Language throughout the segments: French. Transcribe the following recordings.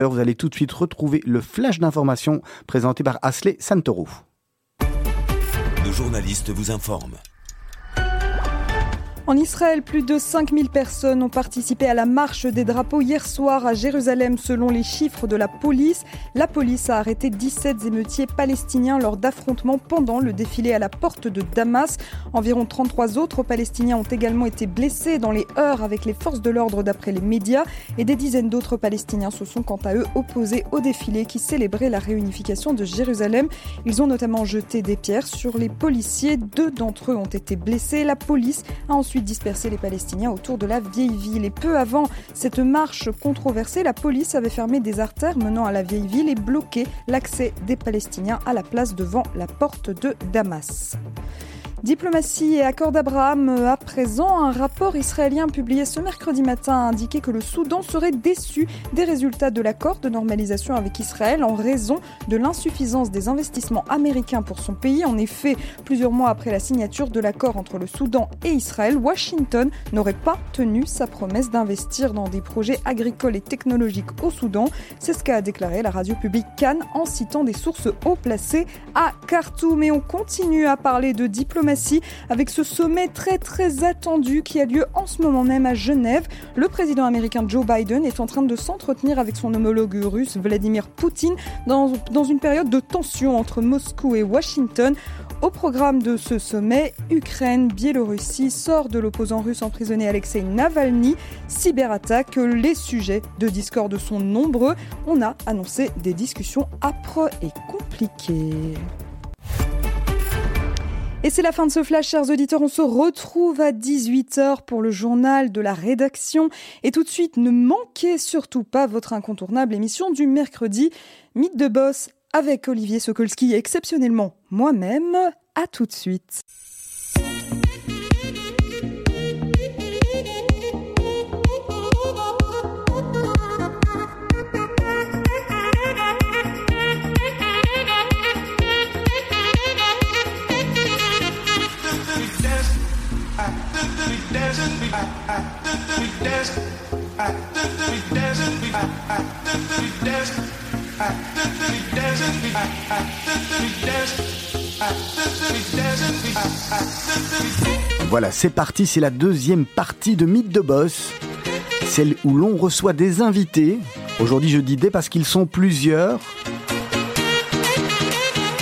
Vous allez tout de suite retrouver le flash d'information présenté par Asley Santoro. Nos journalistes vous informent. En Israël, plus de 5000 personnes ont participé à la marche des drapeaux hier soir à Jérusalem selon les chiffres de la police. La police a arrêté 17 émeutiers palestiniens lors d'affrontements pendant le défilé à la porte de Damas. Environ 33 autres Palestiniens ont également été blessés dans les heurts avec les forces de l'ordre d'après les médias et des dizaines d'autres Palestiniens se sont quant à eux opposés au défilé qui célébrait la réunification de Jérusalem. Ils ont notamment jeté des pierres sur les policiers. Deux d'entre eux ont été blessés. La police a ensuite disperser les Palestiniens autour de la vieille ville. Et peu avant cette marche controversée, la police avait fermé des artères menant à la vieille ville et bloqué l'accès des Palestiniens à la place devant la porte de Damas. Diplomatie et accord d'Abraham à présent, un rapport israélien publié ce mercredi matin a indiqué que le Soudan serait déçu des résultats de l'accord de normalisation avec Israël en raison de l'insuffisance des investissements américains pour son pays. En effet, plusieurs mois après la signature de l'accord entre le Soudan et Israël, Washington n'aurait pas tenu sa promesse d'investir dans des projets agricoles et technologiques au Soudan. C'est ce qu'a déclaré la radio publique Cannes en citant des sources haut placées à Khartoum. Et on continue à parler de diplomatie avec ce sommet très très attendu qui a lieu en ce moment même à Genève. Le président américain Joe Biden est en train de s'entretenir avec son homologue russe Vladimir Poutine dans, dans une période de tension entre Moscou et Washington. Au programme de ce sommet, Ukraine, Biélorussie, sort de l'opposant russe emprisonné Alexei Navalny, cyberattaque, les sujets de discorde sont nombreux. On a annoncé des discussions âpres et compliquées. Et c'est la fin de ce flash, chers auditeurs. On se retrouve à 18h pour le journal de la rédaction. Et tout de suite, ne manquez surtout pas votre incontournable émission du mercredi, Mythe de Boss avec Olivier Sokolski exceptionnellement moi-même. À tout de suite. Voilà, c'est parti, c'est la deuxième partie de Mythe de Boss, celle où l'on reçoit des invités. Aujourd'hui je dis des parce qu'ils sont plusieurs.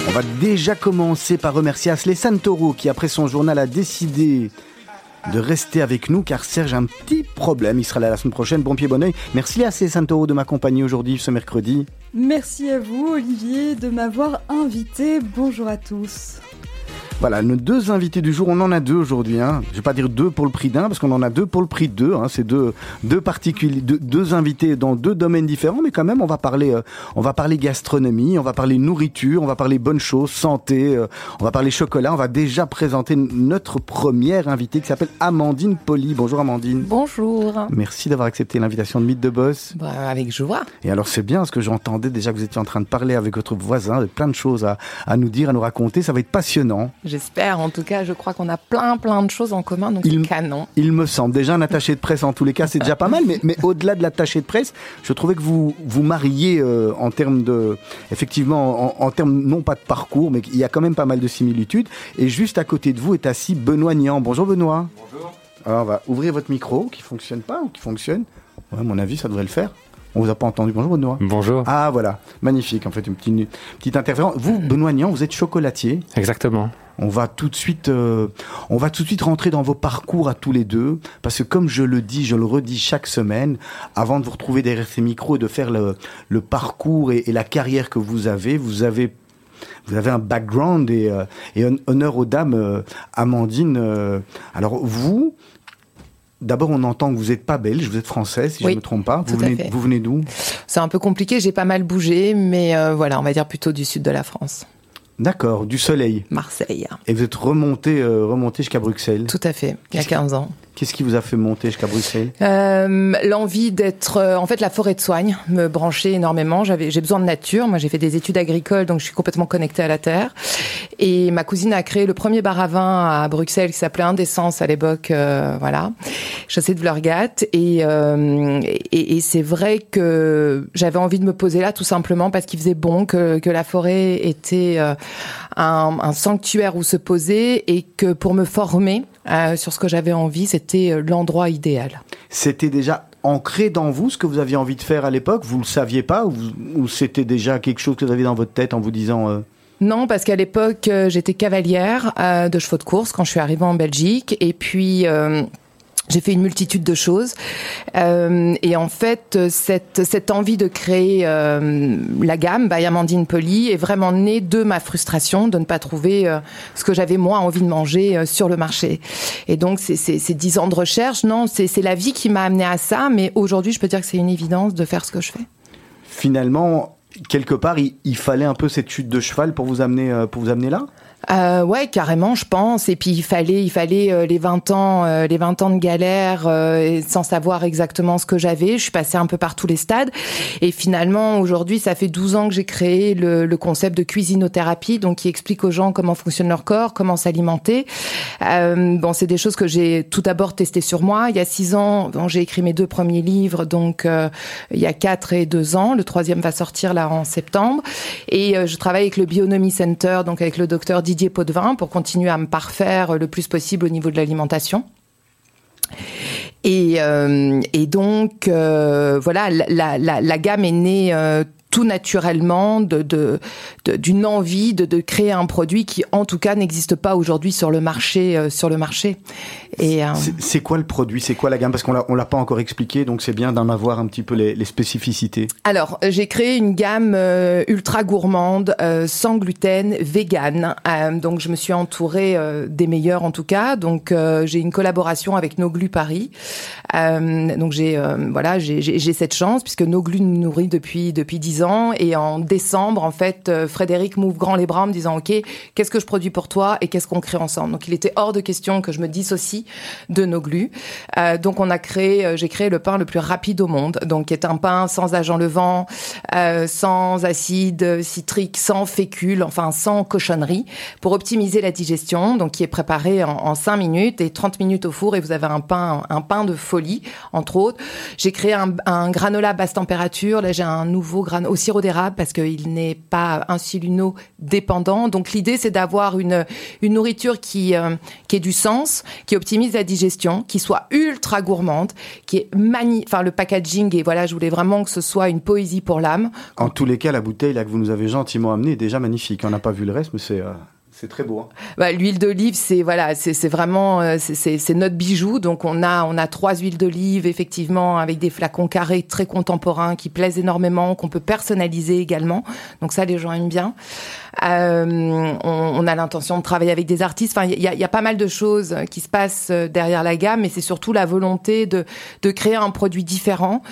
On va déjà commencer par remercier Asley Santoro qui après son journal a décidé de rester avec nous car Serge a un petit problème. Il sera là la semaine prochaine. Bon pied, bon oeil. Merci à C. Santoro de m'accompagner aujourd'hui ce mercredi. Merci à vous, Olivier, de m'avoir invité. Bonjour à tous. Voilà, nos deux invités du jour, on en a deux aujourd'hui. Hein. Je vais pas dire deux pour le prix d'un, parce qu'on en a deux pour le prix de deux. Hein. C'est deux, deux particuliers, deux, invités dans deux domaines différents, mais quand même, on va parler, euh, on va parler gastronomie, on va parler nourriture, on va parler bonnes choses, santé, euh, on va parler chocolat. On va déjà présenter notre première invitée qui s'appelle Amandine Poli. Bonjour Amandine. Bonjour. Merci d'avoir accepté l'invitation de Mythe de Boss. Bah, avec joie. Et alors c'est bien, ce que j'entendais déjà que vous étiez en train de parler avec votre voisin, plein de choses à, à nous dire, à nous raconter. Ça va être passionnant. J'espère. En tout cas, je crois qu'on a plein, plein de choses en commun, donc il, canon. Il me semble. Déjà, un attaché de presse, en tous les cas, c'est déjà pas mal. Mais, mais au-delà de l'attaché de presse, je trouvais que vous vous mariez euh, en termes de, effectivement, en, termes non pas de parcours, mais il y a quand même pas mal de similitudes. Et juste à côté de vous est assis Benoît Nian. Bonjour Benoît. Bonjour. Alors, on va ouvrir votre micro, qui fonctionne pas ou qui fonctionne. Ouais, à mon avis, ça devrait le faire. On vous a pas entendu. Bonjour Benoît. Bonjour. Ah voilà, magnifique. En fait, une petite, une petite interférence. Vous, Benoît Nian, vous êtes chocolatier. Exactement. On va tout de suite, euh, on va tout de suite rentrer dans vos parcours à tous les deux, parce que comme je le dis, je le redis chaque semaine, avant de vous retrouver derrière ces micros et de faire le, le parcours et, et, la carrière que vous avez, vous avez vous avez un background et, euh, et honneur aux dames, euh, Amandine. alors vous, D'abord, on entend que vous n'êtes pas belge, vous êtes française, si oui, je ne me trompe pas. Vous venez, vous venez d'où? C'est un peu compliqué, j'ai pas mal bougé, mais voilà, on va dire plutôt du sud de la France. D'accord, du soleil. Marseille. Et vous êtes remonté, euh, remonté jusqu'à Bruxelles Tout à fait, il y a 15 ans. Qu'est-ce qui vous a fait monter jusqu'à Bruxelles? Euh, L'envie d'être, euh, en fait, la forêt de soigne me branchait énormément. J'avais, j'ai besoin de nature. Moi, j'ai fait des études agricoles, donc je suis complètement connectée à la terre. Et ma cousine a créé le premier bar à vin à Bruxelles qui s'appelait Indécence à l'époque, euh, voilà, chaussée de Vlorgat. Et, euh, et, et c'est vrai que j'avais envie de me poser là tout simplement parce qu'il faisait bon, que, que la forêt était euh, un, un sanctuaire où se poser et que pour me former euh, sur ce que j'avais envie, c'était euh, l'endroit idéal. C'était déjà ancré dans vous ce que vous aviez envie de faire à l'époque? Vous le saviez pas? Ou, ou c'était déjà quelque chose que vous aviez dans votre tête en vous disant euh... Non, parce qu'à l'époque, j'étais cavalière euh, de chevaux de course quand je suis arrivée en Belgique. Et puis... J'ai fait une multitude de choses. Euh, et en fait cette cette envie de créer euh, la gamme by Amandine Poli est vraiment née de ma frustration de ne pas trouver euh, ce que j'avais moi envie de manger euh, sur le marché. Et donc c'est dix ans de recherche. Non c'est c'est la vie qui m'a amené à ça. Mais aujourd'hui je peux dire que c'est une évidence de faire ce que je fais. Finalement quelque part il, il, fallait un peu cette chute de cheval pour vous amener euh, pour vous amener là? Euh, ouais, carrément, je pense. Et puis il fallait, il fallait euh, les 20 ans, euh, les 20 ans de galère, euh, sans savoir exactement ce que j'avais. Je suis passée un peu par tous les stades. Et finalement, aujourd'hui, ça fait 12 ans que j'ai créé le, le, concept de cuisinothérapie, donc qui explique aux gens comment fonctionne leur corps, comment s'alimenter. Euh, bon, c'est des choses que j'ai tout d'abord testé sur moi. Il y a 6 ans, bon, j'ai écrit mes deux premiers livres, donc euh, il y a 4 et 2 ans. Le troisième va sortir là en septembre. Et je travaille avec le Bionomie Center, donc avec le docteur Didier Didier Potvin pour continuer à me parfaire le plus possible au niveau de l'alimentation. Et, euh, donc, euh, voilà, la, gamme est née euh, tout naturellement de, de, d'une de, envie de, de, créer un produit qui, en tout cas, n'existe pas aujourd'hui sur le marché. Euh, sur le marché. Et euh... c'est quoi le produit? C'est quoi la gamme? Parce qu'on on l'a pas encore expliqué, donc c'est bien d'en avoir un petit peu les, les spécificités. Alors, j'ai créé une gamme euh, ultra gourmande, euh, sans gluten, vegan. Euh, donc, je me suis entourée euh, des meilleurs, en tout cas. Donc, j'ai une collaboration avec Noglu Paris. donc, j'ai voilà, j'ai, j'ai cette chance puisque Noglu nous nourrit depuis depuis dix ans. Et en décembre, en fait, Frédéric m'ouvre grand les bras en me disant, ok, qu'est-ce que je produis pour toi et qu'est-ce qu'on crée ensemble? Donc, il était hors de question que je me dissocie de nos glues. Euh, donc on a créé, euh, j'ai créé le pain le plus rapide au monde, donc qui est un pain sans agent levant, euh, sans acide citrique, sans fécule, enfin sans cochonnerie, pour optimiser la digestion. Donc qui est préparé en, en 5 minutes et 30 minutes au four et vous avez un pain, un pain de folie entre autres. J'ai créé un, un, granola basse température. Là j'ai un nouveau granola au sirop d'érable parce qu'il n'est pas insulino dépendant. Donc l'idée c'est d'avoir une une nourriture qui euh, qui ait du sens, qui optimise la digestion, qui soit ultra gourmande, qui est mani enfin le packaging et voilà, je voulais vraiment que ce soit une poésie pour l'âme. En tous les cas, la bouteille que vous nous avez gentiment amenée est déjà magnifique. On n'a pas vu le reste, mais c'est euh... C'est très beau. Hein. Bah, l'huile d'olive, c'est voilà, c'est vraiment euh, c'est notre bijou. Donc on a on a trois huiles d'olive effectivement avec des flacons carrés très contemporains qui plaisent énormément, qu'on peut personnaliser également. Donc ça, les gens aiment bien. Euh, on, on, a l'intention de travailler avec des artistes. Enfin, il y a, y a, pas mal de choses qui se passent derrière la gamme, mais c'est surtout la volonté de de créer un produit différent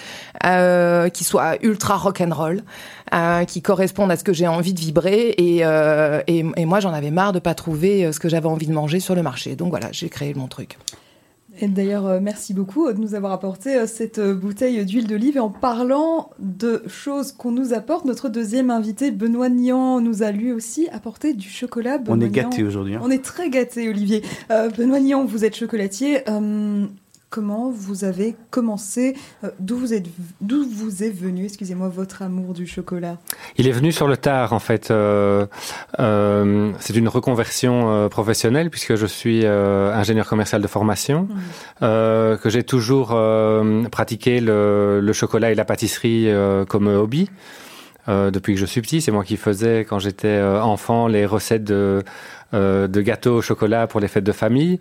euh, qui soit ultra rock and roll, euh, qui corresponde à ce que j'ai envie de vibrer. Et, euh, et, et moi, j'en avais marre de pas trouver ce que j'avais envie de manger sur le marché. Donc voilà, j'ai créé mon truc. Et d'ailleurs, euh, merci beaucoup de nous avoir apporté euh, cette euh, bouteille d'huile d'olive. Et en parlant de choses qu'on nous apporte, notre deuxième invité, Benoît Nian, nous a lui aussi apporté du chocolat. Benoît on est gâté aujourd'hui. Hein. On est très gâté, Olivier. Euh, Benoît Nian, vous êtes chocolatier. Euh, comment vous avez commencé, euh, d'où vous êtes, d'où vous est venu, excusez-moi, votre amour du chocolat? Il est venu sur le tard en fait. Euh, euh, c'est une reconversion professionnelle puisque je suis ingénieur commercial de formation, mmh. que j'ai toujours pratiqué le, le, chocolat et la pâtisserie comme hobby. depuis que je suis petit, c'est moi qui faisais quand j'étais enfant les recettes de euh, de gâteaux au chocolat pour les fêtes de famille.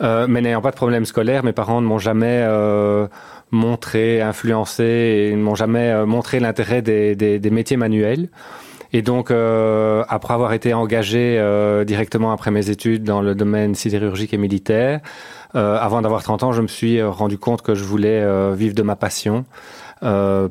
Euh, mais n'ayant pas de problème scolaire, mes parents ne m'ont jamais euh, montré, influencé et ne m'ont jamais euh, montré l'intérêt des, des, des, métiers manuels. Et donc, euh, après avoir été engagé directement après mes études dans le domaine sidérurgique et militaire, avant d'avoir 30 ans, je me suis rendu compte que je voulais vivre de ma passion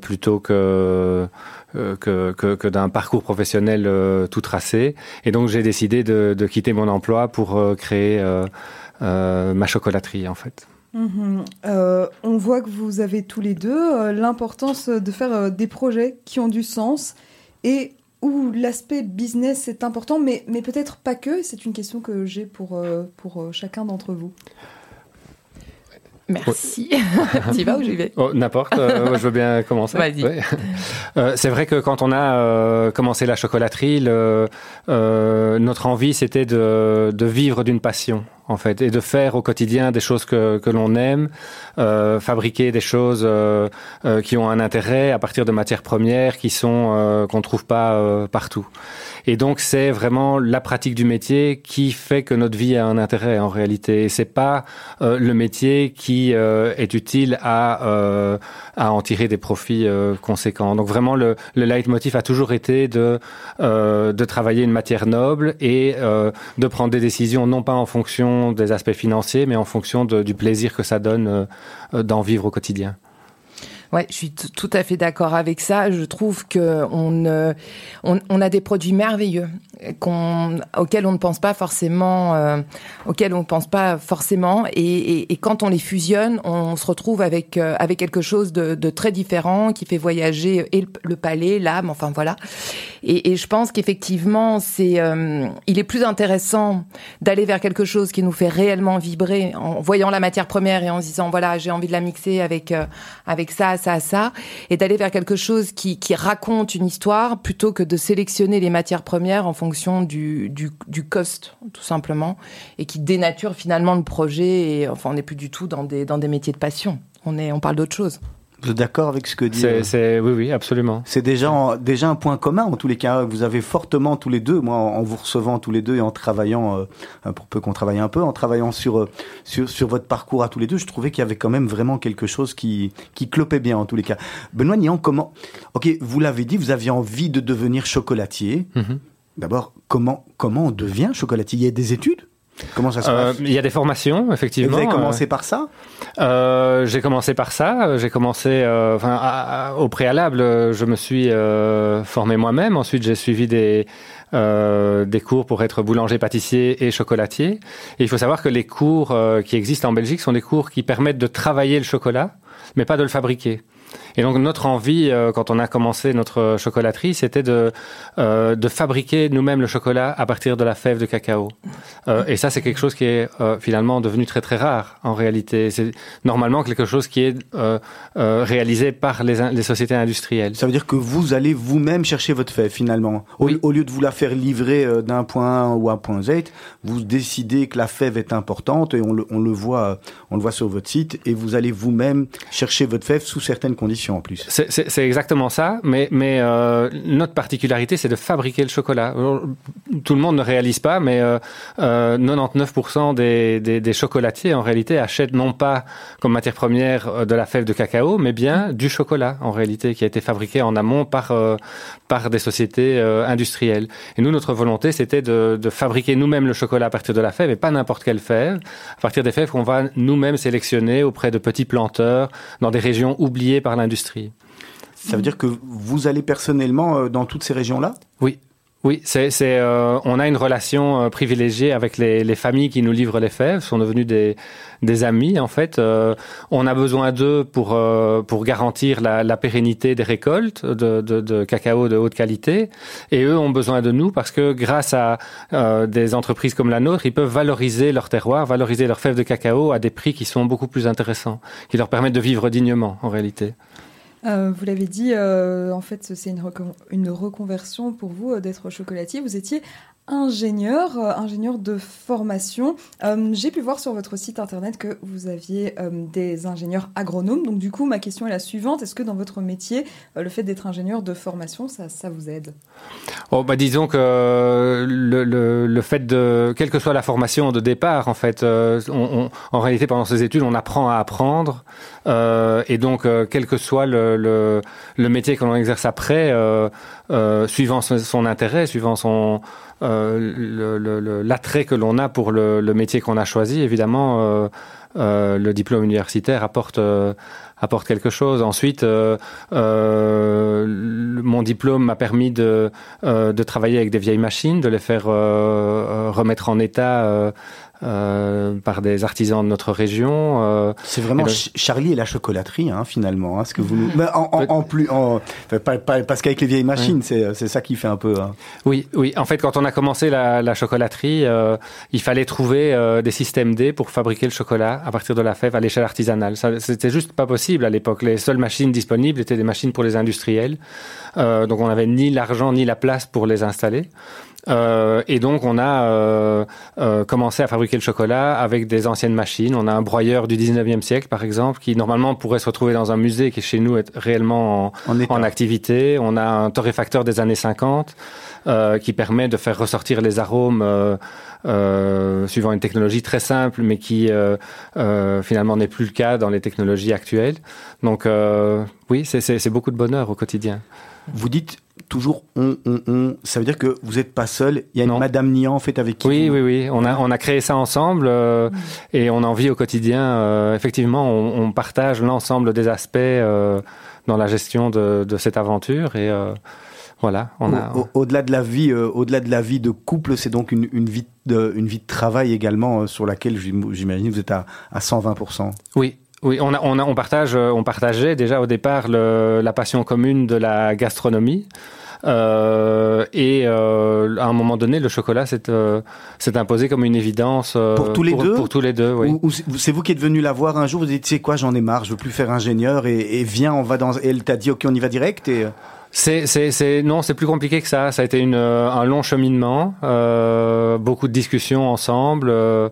plutôt que euh, que, que, d'un parcours professionnel euh, tout tracé. Et donc j'ai décidé de, quitter mon emploi pour euh, créer euh, ma chocolaterie en fait. Mhm. Euh, on voit que vous avez tous les deux euh, l'importance de faire euh, des projets qui ont du sens et où l'aspect business est important, mais, mais peut-être pas que. C'est une question que j'ai pour, pour chacun d'entre vous. Merci. tu vas ou j'y vais? Oh, N'importe. je veux bien commencer. Vas-y. c'est vrai que quand on a commencé la chocolaterie, le, notre envie c'était de, de vivre d'une passion en fait, et de faire au quotidien des choses que, que l'on aime, euh, fabriquer des choses euh, euh, qui ont un intérêt à partir de matières premières qui sont euh, qu'on trouve pas euh, partout. Et donc c'est vraiment la pratique du métier qui fait que notre vie a un intérêt en réalité. C'est pas le métier qui est utile à à en tirer des profits conséquents. Donc vraiment le, le leitmotiv a toujours été de de travailler une matière noble et de prendre des décisions non pas en fonction des aspects financiers, mais en fonction du plaisir que ça donne euh, euh, d'en vivre au quotidien. Ouais, je suis tout à fait d'accord avec ça. Je trouve que on, euh, on, a des produits merveilleux qu'on, auxquels on ne pense pas forcément, euh, auxquels on ne pense pas forcément, et, et, quand on les fusionne, on se retrouve avec euh, avec quelque chose de, de, très différent qui fait voyager et le, palais, l'âme, enfin voilà. Et, et je pense qu'effectivement, c'est, il est plus intéressant d'aller vers quelque chose qui nous fait réellement vibrer en voyant la matière première et en se disant voilà, j'ai envie de la mixer avec avec ça ça, ça, et d'aller vers quelque chose qui, raconte une histoire plutôt que de sélectionner les matières premières en fonction du, du, cost, tout simplement, et qui dénature finalement le projet. Et enfin, on n'est plus du tout dans des, métiers de passion. On parle d'autre chose. Vous êtes d'accord avec ce que dit c'est, Oui, oui, absolument. C'est déjà, déjà un point commun, en tous les cas. Vous avez fortement tous les deux, moi, en vous recevant tous les deux et en travaillant, euh, pour peu qu'on travaille un peu, en travaillant sur, euh, sur, sur votre parcours à tous les deux, je trouvais qu'il y avait quand même vraiment quelque chose qui, qui clopait bien, en tous les cas. Benoît Nian, comment. Ok, vous l'avez dit, vous aviez envie de devenir chocolatier. Mm-hmm. D'abord, comment, comment on devient chocolatier? Il y a des études? Comment ça se euh, passe Il y a des formations, effectivement. vous avez commencé par ça euh, J'ai commencé par ça. J'ai commencé, euh, enfin, au préalable, je me suis euh, formé moi-même. Ensuite, j'ai suivi des euh, des cours pour être boulanger, pâtissier et chocolatier. Et il faut savoir que les cours qui existent en Belgique sont des cours qui permettent de travailler le chocolat, mais pas de le fabriquer. Et donc notre envie, euh, quand on a commencé notre chocolaterie, c'était de, euh, de fabriquer nous-mêmes le chocolat à partir de la fève de cacao. Euh, et ça, c'est quelque chose qui est finalement devenu très très rare en réalité. C'est normalement quelque chose qui est réalisé par les, les, sociétés industrielles. Ça veut dire que vous allez vous-même chercher votre fève finalement. Au, au, lieu de vous la faire livrer d'un point A ou un point Z, vous décidez que la fève est importante et on le, on le voit, on le voit sur votre site et vous allez vous-même chercher votre fève sous certaines conditions en plus. C'est exactement ça, mais, euh, notre particularité, c'est de fabriquer le chocolat. Tout le monde ne réalise pas, mais euh, 99% euh, des, des, chocolatiers, en réalité, achètent non pas comme matière première euh, de la fève de cacao, mais bien du chocolat, en réalité, qui a été fabriqué en amont par, par des sociétés industrielles. Et nous, notre volonté, c'était de, de fabriquer nous-mêmes le chocolat à partir de la fève, et pas n'importe quelle fève, à partir des fèves qu'on va nous-mêmes sélectionner auprès de petits planteurs dans des régions oubliées par l'industrie ça veut dire que vous allez personnellement euh, dans toutes ces régions-là? Oui. Oui, c'est, euh, on a une relation euh, privilégiée avec les, familles qui nous livrent les fèves, sont devenus des, des amis en fait. on a besoin d'eux pour pour garantir la, pérennité des récoltes de, de, cacao de haute qualité, et eux ont besoin de nous parce que grâce à des entreprises comme la nôtre, ils peuvent valoriser leur terroir, valoriser leurs fèves de cacao à des prix qui sont beaucoup plus intéressants, qui leur permettent de vivre dignement en réalité. Euh, vous l'avez dit, euh, en fait, c'est une, reconversion pour vous euh, d'être chocolatier. Vous étiez ingénieur, euh, ingénieur de formation. Euh, j'ai pu voir sur votre site internet que vous aviez euh, des ingénieurs agronomes. Donc du coup, ma question est la suivante. Est-ce que dans votre métier, le fait d'être ingénieur de formation, ça, vous aide? Oh, bah, Disons que le, fait de, quelle que soit la formation de départ, en fait, en réalité, pendant ces études, on apprend à apprendre. et donc, quel que soit le, le métier que l'on exerce après, suivant son, intérêt, suivant son euh, l'attrait que l'on a pour le, métier qu'on a choisi, évidemment, euh, euh, le diplôme universitaire apporte apporte quelque chose. Ensuite, euh, euh, mon diplôme m'a permis de, euh, de travailler avec des vieilles machines, de les faire euh, remettre en état euh, par des artisans de notre région. Euh, c'est vraiment Charlie et la chocolaterie, hein, finalement. Hein, ce que vous nous... en, en, en, plus, en... pas, pas, parce qu'avec les vieilles machines, c'est ça qui fait un peu. Hein. Oui, oui. En fait, quand on a commencé la, la chocolaterie, euh, il fallait trouver euh, des systèmes D pour fabriquer le chocolat à partir de la fève à l'échelle artisanale. C'était juste pas possible à l'époque. Les seules machines disponibles étaient des machines pour les industriels. Euh, donc on n'avait ni l'argent ni la place pour les installer. Euh, et donc on a euh, euh, commencé à fabriquer le chocolat avec des anciennes machines. On a un broyeur du 19e siècle par exemple qui normalement pourrait se retrouver dans un musée qui chez nous est réellement en, en, activité. On a un torréfacteur des années 50 euh, qui permet de faire ressortir les arômes euh, suivant une technologie très simple mais qui finalement n'est plus le cas dans les technologies actuelles. Donc oui, c'est beaucoup de bonheur au quotidien. Vous dites toujours on, on, on. Ça veut dire que vous n'êtes pas seul. Il y a une Madame Nian en fait avec qui. Oui, oui, oui. On a on a créé ça ensemble euh, et on en vit au quotidien. Euh, effectivement, on, on partage l'ensemble des aspects euh, dans la gestion de, de cette aventure et voilà. On a. Au-delà de la vie, au-delà de la vie de couple, c'est donc une, une vie de une vie de travail également sur laquelle j'imagine vous êtes à, à 120% Oui, oui, on, a, on, a, on, partage, on partageait déjà au départ le, la passion commune de la gastronomie. Euh, et euh, à un moment donné, le chocolat s'est euh, imposé comme une évidence euh, pour tous les pour, deux. Pour tous les deux, oui. Ou, ou c'est vous qui êtes venu la voir un jour. Vous dites, tu sais quoi, j'en ai marre, je veux plus faire ingénieur et, et viens, on va dans. Et elle t'a dit, ok, on y va direct et. C'est, c'est, c'est, non, c'est plus compliqué que ça. Ça a été une, euh, un long cheminement, euh, beaucoup de discussions ensemble, euh,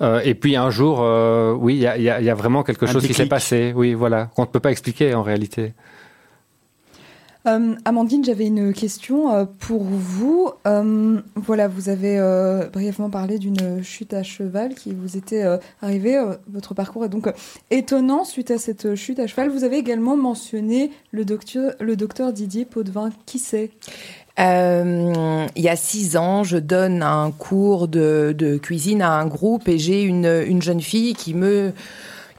euh et puis un jour, euh, oui, il y a, y, a, y a, vraiment quelque un chose qui s'est passé. Oui, voilà, qu'on ne peut pas expliquer en réalité. Euh, Amandine, j'avais une question euh, pour vous. Euh, voilà, vous avez brièvement parlé d'une chute à cheval qui vous était arrivée. Votre parcours est donc étonnant suite à cette chute à cheval. Vous avez également mentionné le docteur, Didier Potvin. Qui c'est? Il y a six ans, je donne un cours de, cuisine à un groupe et j'ai une jeune fille qui me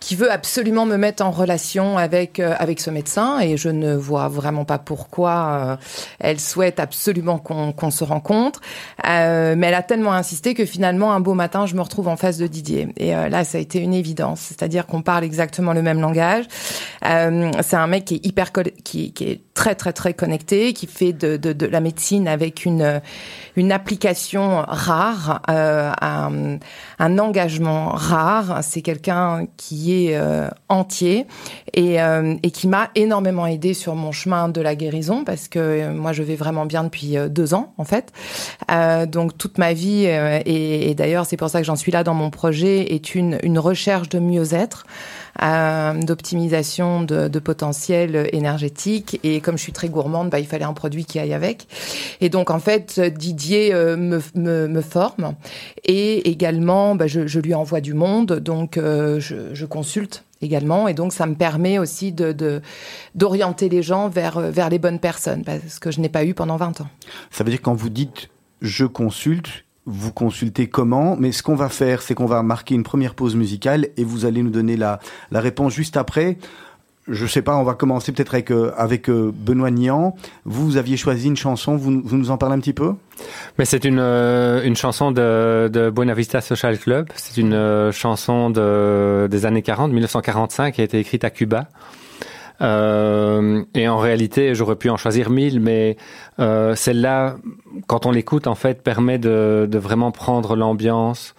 qui veut absolument me mettre en relation avec euh, avec ce médecin et je ne vois vraiment pas pourquoi euh, elle souhaite absolument qu'on qu se rencontre. Euh, mais elle a tellement insisté que finalement un beau matin, je me retrouve en face de Didier et euh, là ça a été une évidence, c'est-à-dire qu'on parle exactement le même langage. Euh, c'est un mec qui est hyper qui, qui est très très très connecté, qui fait de, de, de la médecine avec une une application rare, euh, un, un engagement rare. C'est quelqu'un qui est euh, entier et, euh, et qui m'a énormément aidé sur mon chemin de la guérison parce que euh, moi je vais vraiment bien depuis euh, deux ans en fait. Euh, donc toute ma vie et, et d'ailleurs c'est pour ça que j'en suis là dans mon projet est une, une recherche de mieux-être. D'optimisation de, de potentiel énergétique. Et comme je suis très gourmande, bah, il fallait un produit qui aille avec. Et donc, en fait, Didier euh, me, me, me, forme. Et également, bah, je, je, lui envoie du monde. Donc, euh, je, je consulte également et donc ça me permet aussi de d'orienter les gens vers vers les bonnes personnes parce que je n'ai pas eu pendant 20 ans. Ça veut dire quand vous dites je consulte, vous consultez comment, mais ce qu'on va faire, c'est qu'on va marquer une première pause musicale et vous allez nous donner la, la réponse juste après. Je sais pas, on va commencer peut-être avec, euh, euh, Benoît Nian. Vous, vous aviez choisi une chanson, vous, vous nous en parlez un petit peu? Mais c'est une, euh, une chanson de, de Buena Vista Social Club. C'est une chanson de, des années 40, 1945, qui a été écrite à Cuba. Euh, et en réalité, j'aurais pu en choisir mille, mais euh, celle-là, quand on l'écoute, en fait, permet de, vraiment prendre l'ambiance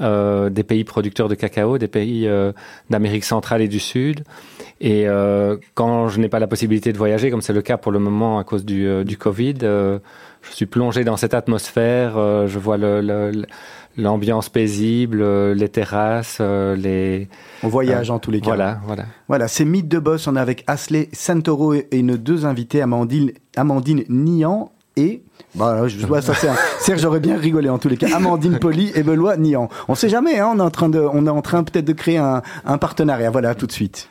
euh, des pays producteurs de cacao, des pays d'Amérique centrale et du Sud. Et euh, quand je n'ai pas la possibilité de voyager, comme c'est le cas pour le moment à cause du, euh, du Covid, je suis plongé dans cette atmosphère. je vois le, le l'ambiance paisible, euh, les terrasses, euh, les. On voyage euh, en tous les cas. Voilà, voilà. Voilà, c'est Mythe de Boss. On est avec Asley Santoro et nos deux invités, Amandine, Amandine Nian et. Bah, je vois ça, c'est j'aurais bien rigolé en tous les cas. Amandine Poli et Benoît Nian. On sait jamais, hein, on est en train de, on est en train peut-être de créer un, un partenariat. Voilà, tout de suite.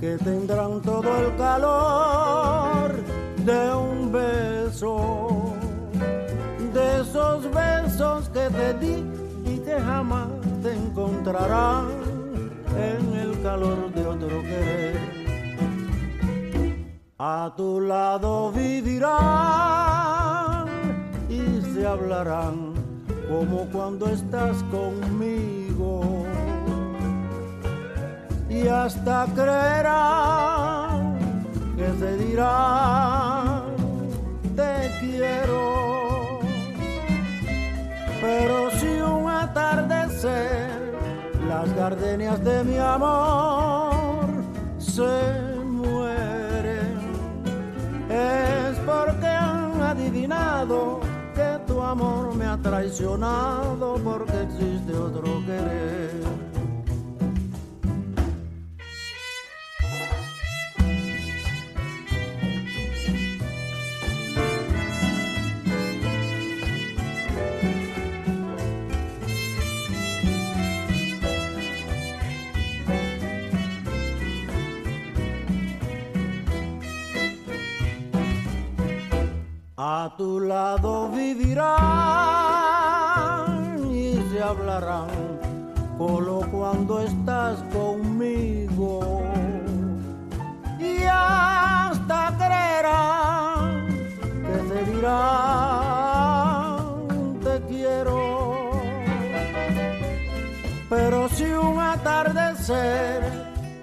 que tendrán todo el calor de un beso, de esos besos que te di y que jamás te encontrarán en el calor de otro querer. A tu lado vivirán y se hablarán como cuando estás conmigo. Y hasta creerán que se dirá te quiero. Pero si un atardecer las gardenias de mi amor se mueren, es porque han adivinado que tu amor me ha traicionado porque existe otro querer. A tu lado vivirán y se hablarán, solo cuando estás conmigo. Y hasta creerán que se dirán, te quiero. Pero si un atardecer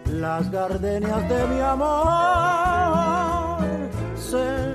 las gardenias de mi amor se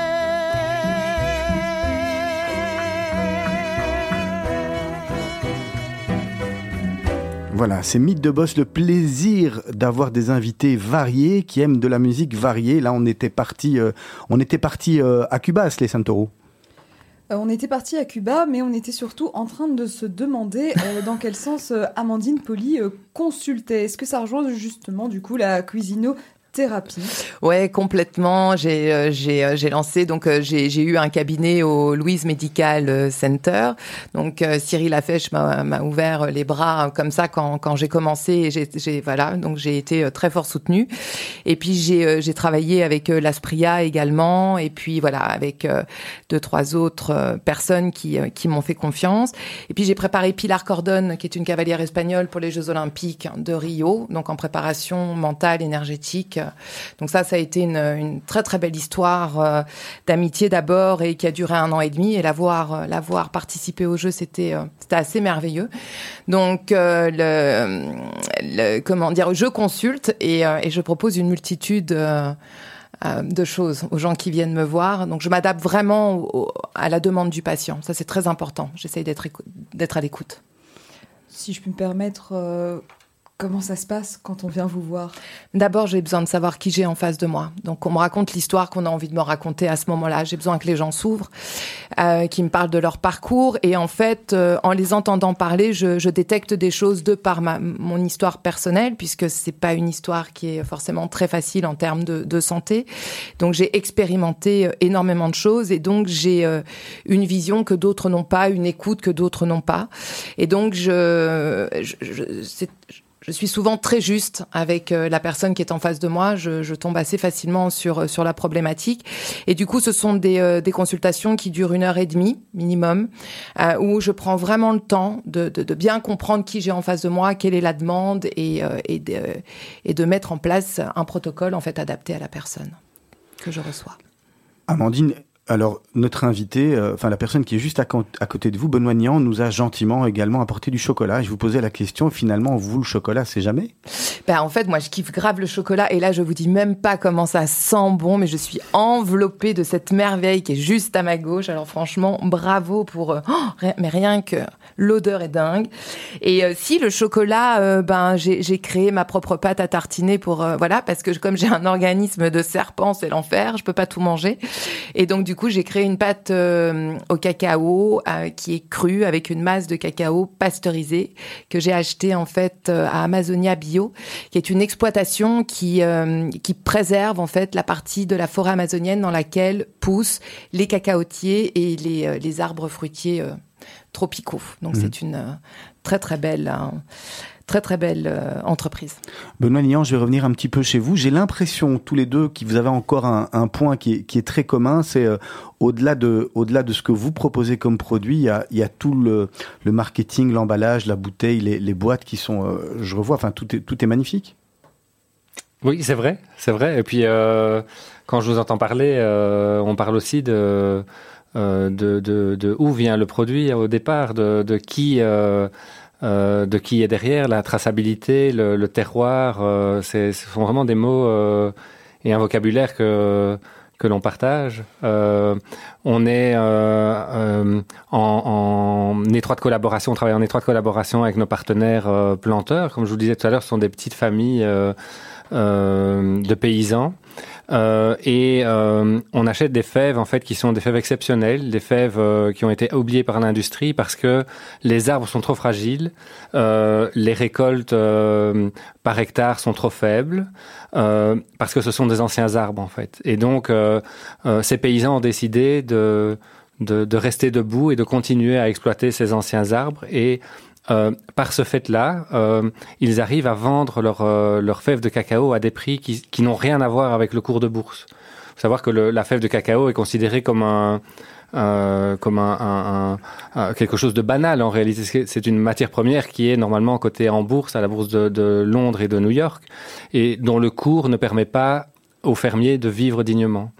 Voilà, c'est Mythe de Boss, le plaisir d'avoir des invités variés qui aiment de la musique variée. Là, on était parti, euh, on était parti euh, à Cuba, les Santoro. Euh, on était parti à Cuba, mais on était surtout en train de se demander dans quel sens Amandine Poli consultait. Est-ce que ça rejoint justement du coup la cuisino thérapie. Ouais, complètement. J'ai euh, j'ai euh, j'ai lancé donc euh, j'ai j'ai eu un cabinet au Louise Medical Center. Donc Cyril Lafèche m'a m'a ouvert les bras comme ça quand quand j'ai commencé j'ai j'ai voilà, donc j'ai été très fort soutenue. Et puis j'ai j'ai travaillé avec l'Aspria également et puis voilà, avec deux trois autres personnes qui qui m'ont fait confiance. Et puis j'ai préparé Pilar Cordon qui est une cavalière espagnole pour les Jeux olympiques de Rio, donc en préparation mentale énergétique donc ça, ça a été une, très très belle histoire euh, d'amitié d'abord et qui a duré un an et demi. Et la voir, euh, la voir participer au jeu, c'était euh, c'était assez merveilleux. Donc le, comment dire, je consulte et, et je propose une multitude de choses aux gens qui viennent me voir. Donc je m'adapte vraiment à la demande du patient. Ça c'est très important. J'essaye d'être d'être à l'écoute. Si je peux me permettre, Comment ça se passe quand on vient vous voir? D'abord, j'ai besoin de savoir qui j'ai en face de moi. Donc, on me raconte l'histoire qu'on a envie de me raconter à ce moment-là. J'ai besoin que les gens s'ouvrent, euh, qu'ils me parlent de leur parcours. Et en fait, euh, en les entendant parler, je, détecte des choses de par mon histoire personnelle, puisque c'est pas une histoire qui est forcément très facile en termes de, santé. Donc, j'ai expérimenté euh, énormément de choses, et donc j'ai euh, une vision que d'autres n'ont pas, une écoute que d'autres n'ont pas. Et donc, je je suis souvent très juste avec euh, la personne qui est en face de moi. Je, tombe assez facilement sur euh, sur la problématique. Et du coup, ce sont des, euh, consultations qui durent une heure et demie minimum, où je prends vraiment le temps de, de, de bien comprendre qui j'ai en face de moi, quelle est la demande, et, et, de, et de mettre en place un protocole en fait adapté à la personne que je reçois. Amandine, Alors, notre invité, euh, enfin la personne qui est juste à, côté de vous, Benoît nous a gentiment également apporté du chocolat. Et je vous posais la question, finalement, vous, le chocolat, c'est jamais? Ben, en fait, moi, je kiffe grave le chocolat. Et là, je vous dis même pas comment ça sent bon, mais je suis enveloppée de cette merveille qui est juste à ma gauche. Alors, franchement, bravo pour. euh, oh, mais rien que l'odeur est dingue. Et euh, si le chocolat, ben, j'ai créé ma propre pâte à tartiner pour. voilà, parce que comme j'ai un organisme de serpent, c'est l'enfer. Je peux pas tout manger. Et donc, du coup, j'ai créé une pâte euh, au cacao euh, qui est crue avec une masse de cacao pasteurisé que j'ai acheté en fait euh, à Amazonia Bio, qui est une exploitation qui qui préserve en fait la partie de la forêt amazonienne dans laquelle poussent les cacaotiers et les, les arbres fruitiers tropicaux. Donc Mhm. c'est une très très belle euh, très très belle euh, entreprise. Benoît Nian, je vais revenir un petit peu chez vous. J'ai l'impression, tous les deux, que vous avez encore un, un point qui est, qui est très commun, c'est euh, au-delà de, au-delà de ce que vous proposez comme produit, il y a, il y a tout le, le marketing, l'emballage, la bouteille, les, les boîtes qui sont, euh, je revois, enfin tout est, tout est magnifique. Oui, c'est vrai, c'est vrai. Et puis, euh, quand je vous entends parler, euh, on parle aussi de, euh, de, de, de où vient le produit au départ, de, de qui, euh, de qui est derrière, la traçabilité, le, le terroir. Euh, ce sont vraiment des mots euh, et un vocabulaire que que l'on partage. Euh, on est euh, en, en étroite collaboration, on travaille en étroite collaboration avec nos partenaires planteurs. Comme je vous le disais tout à l'heure, ce sont des petites familles de paysans. Euh, et euh, on achète des fèves en fait qui sont des fèves exceptionnelles, des fèves euh, qui ont été oubliées par l'industrie parce que les arbres sont trop fragiles, euh, les récoltes euh, par hectare sont trop faibles, euh, parce que ce sont des anciens arbres en fait. Et donc ces paysans ont décidé de, de de rester debout et de continuer à exploiter ces anciens arbres et euh, par ce fait-là, euh, ils arrivent à vendre leurs euh, leurs fèves de cacao à des prix qui, qui n'ont rien à voir avec le cours de bourse. faut savoir que le, la fève de cacao est considérée comme un comme un, un, un, quelque chose de banal en réalité. C'est une matière première qui est normalement cotée en bourse à la bourse de, de Londres et de New York et dont le cours ne permet pas aux fermiers de vivre dignement.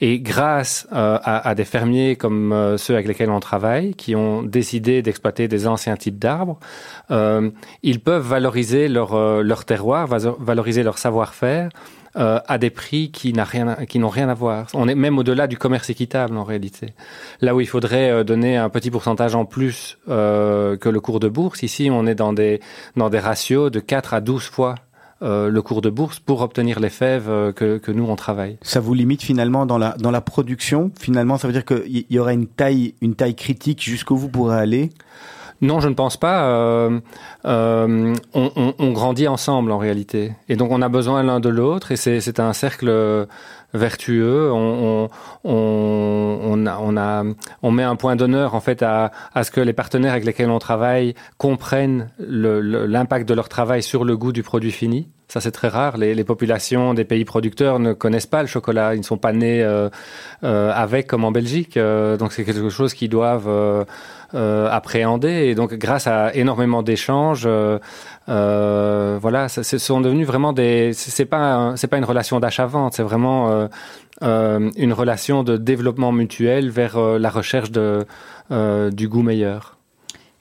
Et grâce euh, à, à des fermiers comme euh, ceux avec lesquels on travaille, qui ont décidé d'exploiter des anciens types d'arbres, euh, ils peuvent valoriser leur, euh, leur terroir, valoriser leur savoir-faire euh, à des prix qui n'a rien qui n'ont rien à voir. On est même au-delà du commerce équitable en réalité. Là où il faudrait euh, donner un petit pourcentage en plus que le cours de bourse, ici on est dans des dans des ratios de 4 à 12 fois euh, le cours de bourse pour obtenir les fèves euh, que, que nous on travaille. Ça vous limite finalement dans la, dans la production? Finalement, ça veut dire qu'il y, y aura une taille, une taille critique jusqu'où vous pourrez aller? Non, je ne pense pas. Euh, euh, on, on- on grandit ensemble en réalité, et donc on a besoin l'un de l'autre, et c'est c'est un cercle vertueux. On, on, on, a, on, a, on met un point d'honneur en fait à, à ce que les partenaires avec lesquels on travaille comprennent le- le- l'impact de leur travail sur le goût du produit fini. Ça, c'est très rare. Les, les populations des pays producteurs ne connaissent pas le chocolat. Ils ne sont pas nés euh, euh, avec, comme en Belgique. Euh, donc, c'est quelque chose qu'ils doivent euh, appréhender. Et donc, grâce à énormément d'échanges, euh, euh, voilà, ce sont devenus vraiment des. C'est pas, c'est pas une relation d'achat-vente. C'est vraiment une relation de développement mutuel vers la recherche de, du goût meilleur.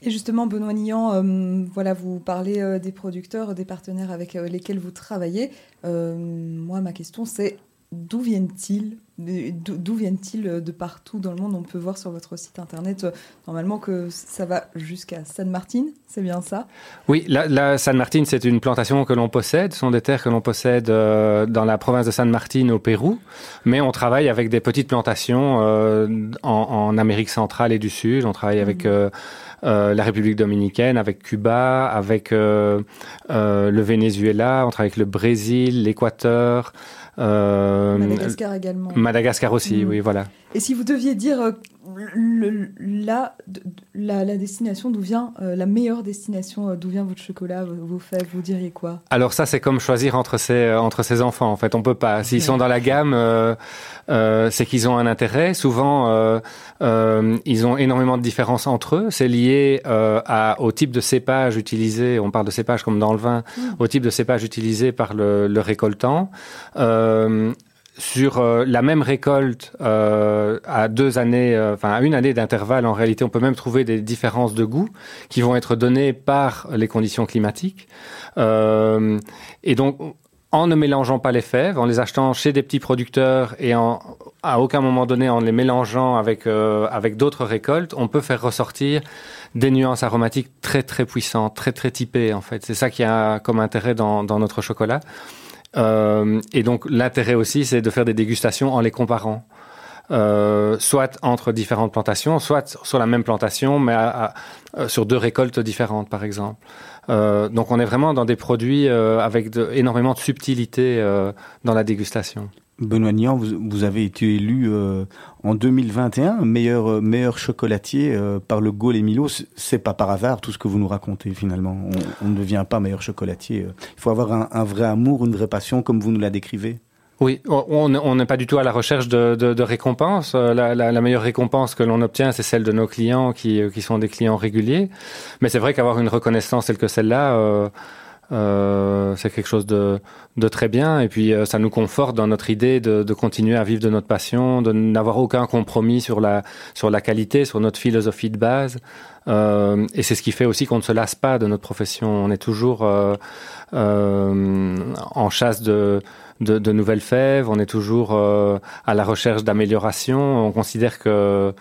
Et justement, Benoît Nian, voilà, vous parlez des producteurs, des partenaires avec lesquels vous travaillez. Moi, ma question, c'est d'où viennent-ils D'où viennent-ils euh, de partout dans le monde? On peut voir sur votre site internet, euh, normalement, que ça va jusqu'à San Martin, c'est bien ça? Oui, la, la San Martin, c'est une plantation que l'on possède. Ce sont des terres que l'on possède euh, dans la province de San Martin au Pérou. Mais on travaille avec des petites plantations euh, en, en Amérique centrale et du Sud. On travaille avec euh, euh, la République dominicaine, avec Cuba, avec euh, euh, le Venezuela. On travaille avec le Brésil, l'Équateur. Euh, Madagascar également. Madagascar aussi, Mm. oui, voilà. Et si vous deviez dire euh, le- la, de- la, la destination d'où vient, euh, la meilleure destination euh, d'où vient votre chocolat, vos, fèves, vous diriez quoi? Alors ça, c'est comme choisir entre ses euh, entre ses enfants. En fait, on peut pas. S'ils sont dans la gamme, euh, c'est qu'ils ont un intérêt. Souvent, ils ont énormément de différences entre eux. C'est lié à, au type de cépage utilisé. On parle de cépage comme dans le vin, Mm. au type de cépage utilisé par le, le récoltant. Sur euh, la même récolte euh, à deux années, euh, enfin à une année d'intervalle, en réalité, on peut même trouver des différences de goût qui vont être données par les conditions climatiques. Et donc, en ne mélangeant pas les fèves, en les achetant chez des petits producteurs et en, à aucun moment donné en les mélangeant avec, avec d'autres récoltes, on peut faire ressortir des nuances aromatiques très très puissantes, très très typées en fait. C'est ça qui a comme intérêt dans notre chocolat. Euh, et donc l'intérêt aussi, c'est de faire des dégustations en les comparant. Euh, soit entre différentes plantations, soit sur la même plantation, mais euh, sur deux récoltes différentes, par exemple. Euh, donc on est vraiment dans des produits euh, avec énormément de subtilité dans la dégustation. Benoît Nian, vous, avez été élu euh, en 2021 meilleur euh, meilleur chocolatier euh, par le Gaulle et Milo. C'est pas par hasard tout ce que vous nous racontez finalement. On, ne devient pas meilleur chocolatier. Il faut avoir un, vrai amour, une vraie passion, comme vous nous la décrivez. Oui, on n'est pas du tout à la recherche de, de, de récompense. La, la, la, meilleure récompense que l'on obtient, c'est celle de nos clients qui, qui sont des clients réguliers. Mais c'est vrai qu'avoir une reconnaissance telle que celle-là, euh, c'est quelque chose de, de, très bien. Et puis, euh, ça nous conforte dans notre idée de, de, continuer à vivre de notre passion, de n'avoir aucun compromis sur la, sur la qualité, sur notre philosophie de base. Euh, et c'est ce qui fait aussi qu'on ne se lasse pas de notre profession. On est toujours en chasse de de, de, nouvelles fèves, on est toujours à la recherche d'amélioration. On considère que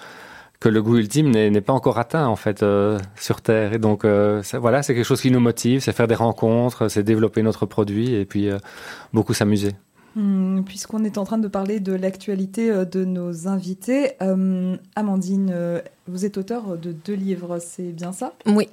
que le goût ultime n'est pas encore atteint en fait euh, sur Terre. Et donc euh, voilà, c'est quelque chose qui nous motive, c'est faire des rencontres, c'est développer notre produit et puis euh, beaucoup s'amuser. Mmh, Puisqu'on est en train de parler de l'actualité de nos invités, euh, Amandine, vous êtes auteur de deux livres, c'est bien ça? Oui,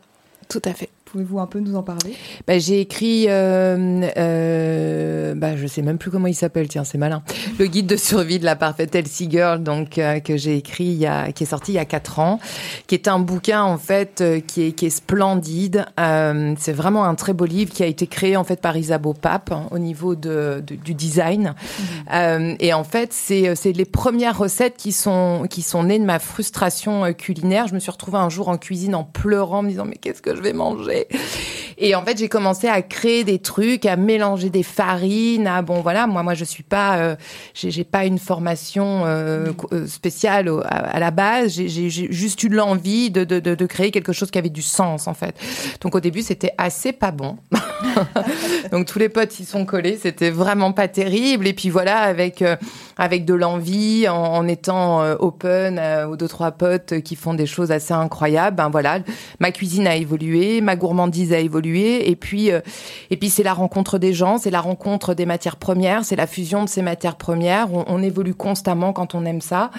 tout à fait. Pouvez-vous un peu nous en parler? Bah, J'ai écrit, euh, euh, bah, je sais même plus comment il s'appelle, tiens, c'est malin. Le guide de survie de la parfaite Elsie Girl, donc euh, que j'ai écrit, il y a, qui est sorti il y a quatre ans, qui est un bouquin en fait euh, qui est qui est splendide. Euh, c'est vraiment un très beau livre qui a été créé en fait par Isabeau Pape hein, au niveau de, de, du design. Mmh. et en fait, c'est c'est les premières recettes qui sont qui sont nées de ma frustration culinaire. Je me suis retrouvée un jour en cuisine en pleurant, me disant mais qu'est-ce que je vais manger? Et en fait, j'ai commencé à créer des trucs, à mélanger des farines. À bon, voilà, moi, moi, je suis pas, euh, j'ai pas une formation euh, spéciale au, à, la base. J'ai juste eu l'envie de, de, de, créer quelque chose qui avait du sens, en fait. Donc au début, c'était assez pas bon. Donc tous les potes y sont collés, c'était vraiment pas terrible. Et puis voilà, avec euh, avec de l'envie, en, en, étant euh, open euh, aux deux trois potes qui font des choses assez incroyables, ben voilà, ma cuisine a évolué, ma gourmandise a évolué, et puis euh, et puis c'est la rencontre des gens, c'est la rencontre des matières premières, c'est la fusion de ces matières premières. On, on, évolue constamment quand on aime ça.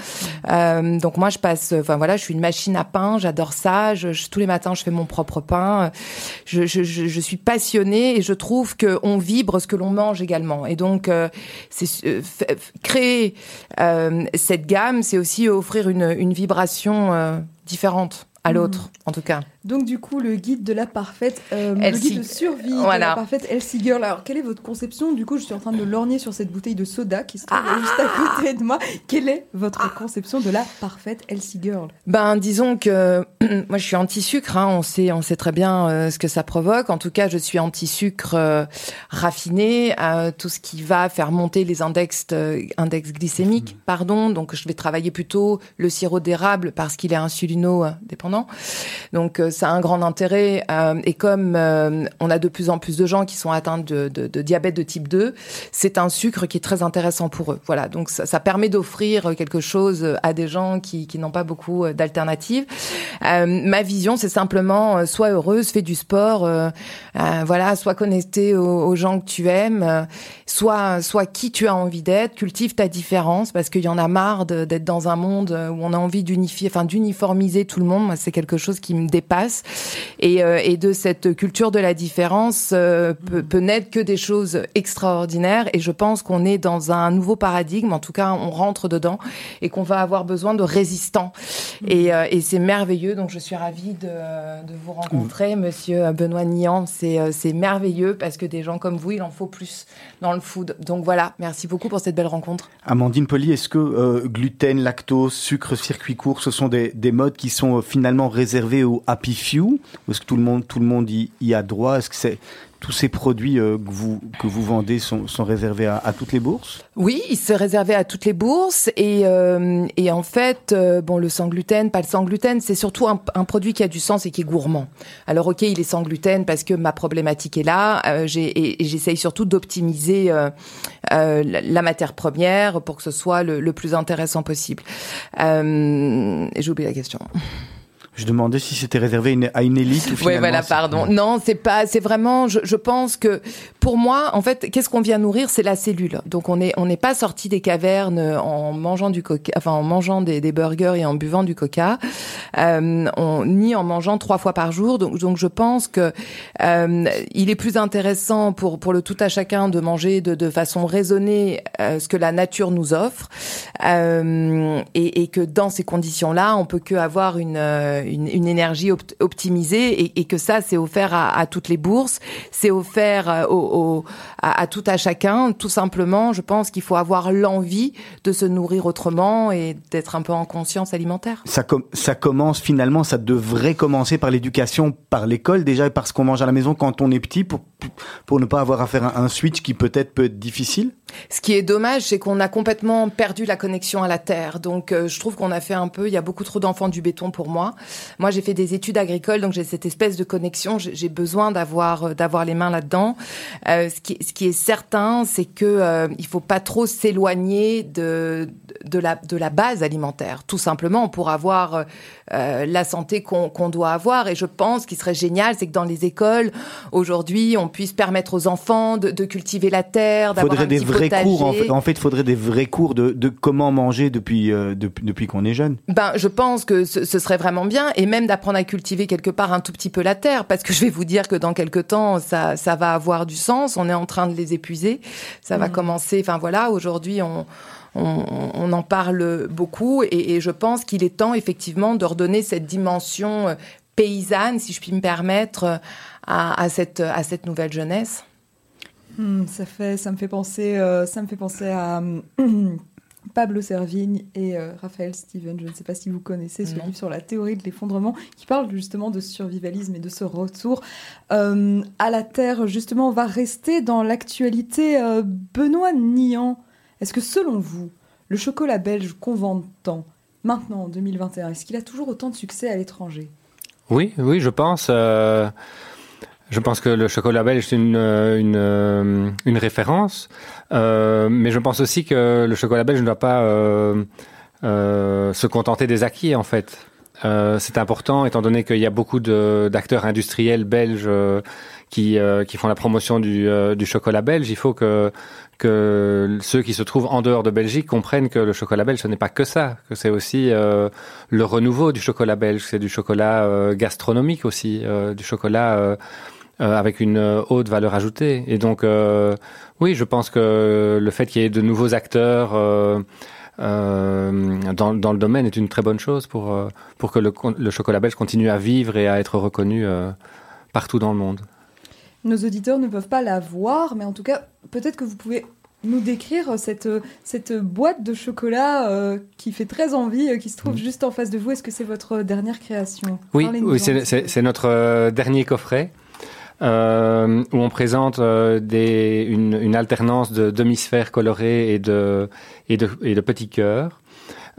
Euh, donc moi je passe, enfin voilà, je suis une machine à pain, j'adore ça. Je, je, tous les matins je fais mon propre pain. Je, je, je suis passionnée et je trouve que on vibre ce que l'on mange également. Et donc euh, c'est créer créer euh, cette gamme, c'est aussi offrir une, vibration euh, différente à l'autre, mmh. en tout cas. Donc du coup, le guide de la parfaite, euh, le guide de survie voilà. de la parfaite Elsie Girl. Alors, quelle est votre conception? Du coup, je suis en train de lorgner sur cette bouteille de soda qui se trouve ah juste à côté de moi. Quelle est votre ah conception de la parfaite Elsie Girl Ben, disons que moi, je suis anti-sucre. Hein. On sait, on sait très bien euh, ce que ça provoque. En tout cas, je suis anti-sucre euh, raffiné, euh, tout ce qui va faire monter les index, index glycémiques. Mmh. Pardon. Donc, je vais travailler plutôt le sirop d'érable parce qu'il est insulino-dépendant. Donc ça a un grand intérêt. Euh, et comme euh, on a de plus en plus de gens qui sont atteints de, diabète de type 2, c'est un sucre qui est très intéressant pour eux. Voilà, donc ça, permet d'offrir quelque chose à des gens qui, n'ont pas beaucoup d'alternatives. Euh, ma vision, c'est simplement euh, sois heureuse, fais du sport, euh, voilà, sois connecté aux, aux, gens que tu aimes, sois, sois qui tu as envie d'être, cultive ta différence parce qu'il y en a marre d'être dans un monde où on a envie d'unifier, enfin d'uniformiser tout le monde. C'est quelque chose qui me dépasse et, euh, et de cette culture de la différence euh, peut, peut naître que des choses extraordinaires. Et je pense qu'on est dans un nouveau paradigme. En tout cas, on rentre dedans et qu'on va avoir besoin de résistants. Et, euh, et c'est merveilleux. Donc, je suis ravie de, de vous rencontrer, Monsieur Benoît Nian. C'est merveilleux parce que des gens comme vous, il en faut plus dans le food. Donc voilà, merci beaucoup pour cette belle rencontre. Amandine Poli, est-ce que euh, gluten, lactose, sucre, circuit court, ce sont des, des modes qui sont euh, finalement réservés aux happy few? Ou est-ce que tout le monde, tout le monde y, y a droit? Est-ce que c'est tous ces produits que vous que vous vendez sont, sont réservés à, toutes les bourses? Oui, ils sont réservés à toutes les bourses et et en fait bon le sans gluten, pas le sans gluten, c'est surtout un, produit qui a du sens et qui est gourmand. Alors ok, il est sans gluten parce que ma problématique est là. et, j'essaye surtout d'optimiser la matière première pour que ce soit le, plus intéressant possible. Euh, J'ai oublié la question. Je demandais si c'était réservé à une élite ou Oui, voilà, pardon. Non, c'est pas. C'est vraiment. Je, je, pense que pour moi, en fait, qu'est-ce qu'on vient nourrir, c'est la cellule. Donc on est on n'est pas sorti des cavernes en mangeant du coca, enfin en mangeant des, burgers et en buvant du coca, euh, on, ni en mangeant trois fois par jour. Donc je pense que euh, il est plus intéressant pour pour le tout à chacun de manger de, de façon raisonnée euh, ce que la nature nous offre euh, et, que dans ces conditions-là, on peut que avoir une une, énergie optimisée et, que ça, c'est offert à, à, toutes les bourses, c'est offert euh, à, tout à chacun. Tout simplement, je pense qu'il faut avoir l'envie de se nourrir autrement et d'être un peu en conscience alimentaire. Ça commence finalement, ça devrait commencer par l'éducation, par l'école déjà, et par ce qu'on mange à la maison quand on est petit, pour, pour ne pas avoir à faire un, switch qui peut-être peut être difficile ce qui est dommage, c'est qu'on a complètement perdu la connexion à la terre. Donc, euh, je trouve qu'on a fait un peu. Il y a beaucoup trop d'enfants du béton pour moi. Moi, j'ai fait des études agricoles, donc j'ai cette espèce de connexion. J'ai besoin d'avoir euh, d'avoir les mains là-dedans. Euh, ce, qui, ce qui est certain, c'est que il faut pas trop s'éloigner de de la de la base alimentaire, tout simplement pour avoir la santé qu'on qu doit avoir. Et je pense qu'il serait génial, c'est que dans les écoles aujourd'hui, on puisse permettre aux enfants de, de cultiver la terre, d'avoir un des petit vrais potager. cours. En fait, en fait, il faudrait des vrais cours de, de comment manger depuis euh, depuis, depuis qu'on est jeune. Ben, je pense que ce, ce serait vraiment bien, et même d'apprendre à cultiver quelque part un tout petit peu la terre, parce que je vais vous dire que dans quelques temps, ça, ça va avoir du sens. On est en train de les épuiser. Ça mmh. va commencer. Enfin voilà, aujourd'hui, on on, on, en parle beaucoup et, et je pense qu'il est temps effectivement de redonner cette dimension euh, paysanne, si je puis me permettre, à, à, cette, à cette nouvelle jeunesse. Mmh, ça, fait, ça, me fait penser, euh, ça me fait penser à Pablo Servigne et euh, Raphaël Steven. Je ne sais pas si vous connaissez ce non. livre sur la théorie de l'effondrement qui parle justement de survivalisme et de ce retour euh, à la Terre. Justement, on va rester dans l'actualité. Euh, Benoît Nian, est-ce que selon vous, le chocolat belge qu'on vend tant, maintenant en 2021, est-ce qu'il a toujours autant de succès à l'étranger? Oui, oui, je pense. Euh... Je pense que le chocolat belge est une, une, une référence, euh, mais je pense aussi que le chocolat belge ne doit pas euh, euh, se contenter des acquis en fait. Euh, c'est important étant donné qu'il y a beaucoup d'acteurs industriels belges euh, qui, euh, qui font la promotion du, du chocolat belge. Il faut que, que ceux qui se trouvent en dehors de Belgique comprennent que le chocolat belge, ce n'est pas que ça, que c'est aussi le renouveau du chocolat belge, c'est du chocolat gastronomique aussi, du chocolat euh, avec une haute valeur ajoutée. Et donc, euh, oui, je pense que le fait qu'il y ait de nouveaux acteurs euh, dans, dans, le domaine est une très bonne chose pour, pour que le, le, chocolat belge continue à vivre et à être reconnu partout dans le monde. Nos auditeurs ne peuvent pas la voir, mais en tout cas, peut-être que vous pouvez nous décrire cette, cette boîte de chocolat euh, qui fait très envie, euh, qui se trouve mmh. juste en face de vous. Est-ce que c'est votre dernière création? Oui, oui c'est notre euh, dernier coffret euh, où on présente euh, une, alternance de demi-sphères colorées et de, et de, et de petits cœurs.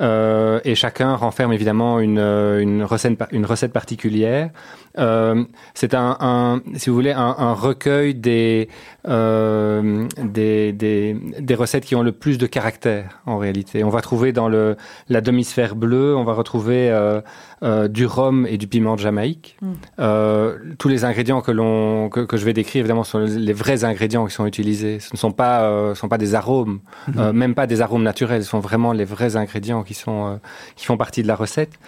Euh, et chacun renferme évidemment une, recette, une recette particulière. Euh, c'est un, un, si vous voulez, un, un recueil des, euh, des, des, des, recettes qui ont le plus de caractère en réalité. On va trouver dans le, la demi-sphère bleue, on va retrouver euh, euh, du rhum et du piment de Jamaïque. Mm. Euh, tous les ingrédients que, l'on, que, que, je vais décrire, évidemment, sont les vrais ingrédients qui sont utilisés. Ce ne sont pas, euh, sont pas des arômes, mm. même pas des arômes naturels. Ce sont vraiment les vrais ingrédients qui, sont, qui font partie de la recette.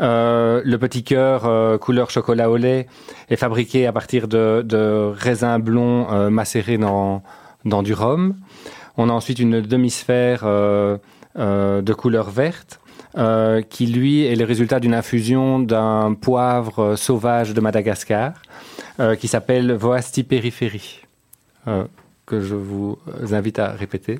Euh, le petit cœur euh, couleur chocolat au lait est fabriqué à partir de, raisins blonds euh, macérés dans, dans du rhum. On a ensuite une demi-sphère de couleur verte. qui lui est le résultat d'une infusion d'un poivre sauvage de Madagascar qui s'appelle Voasti périphérie. Que je vous invite à répéter.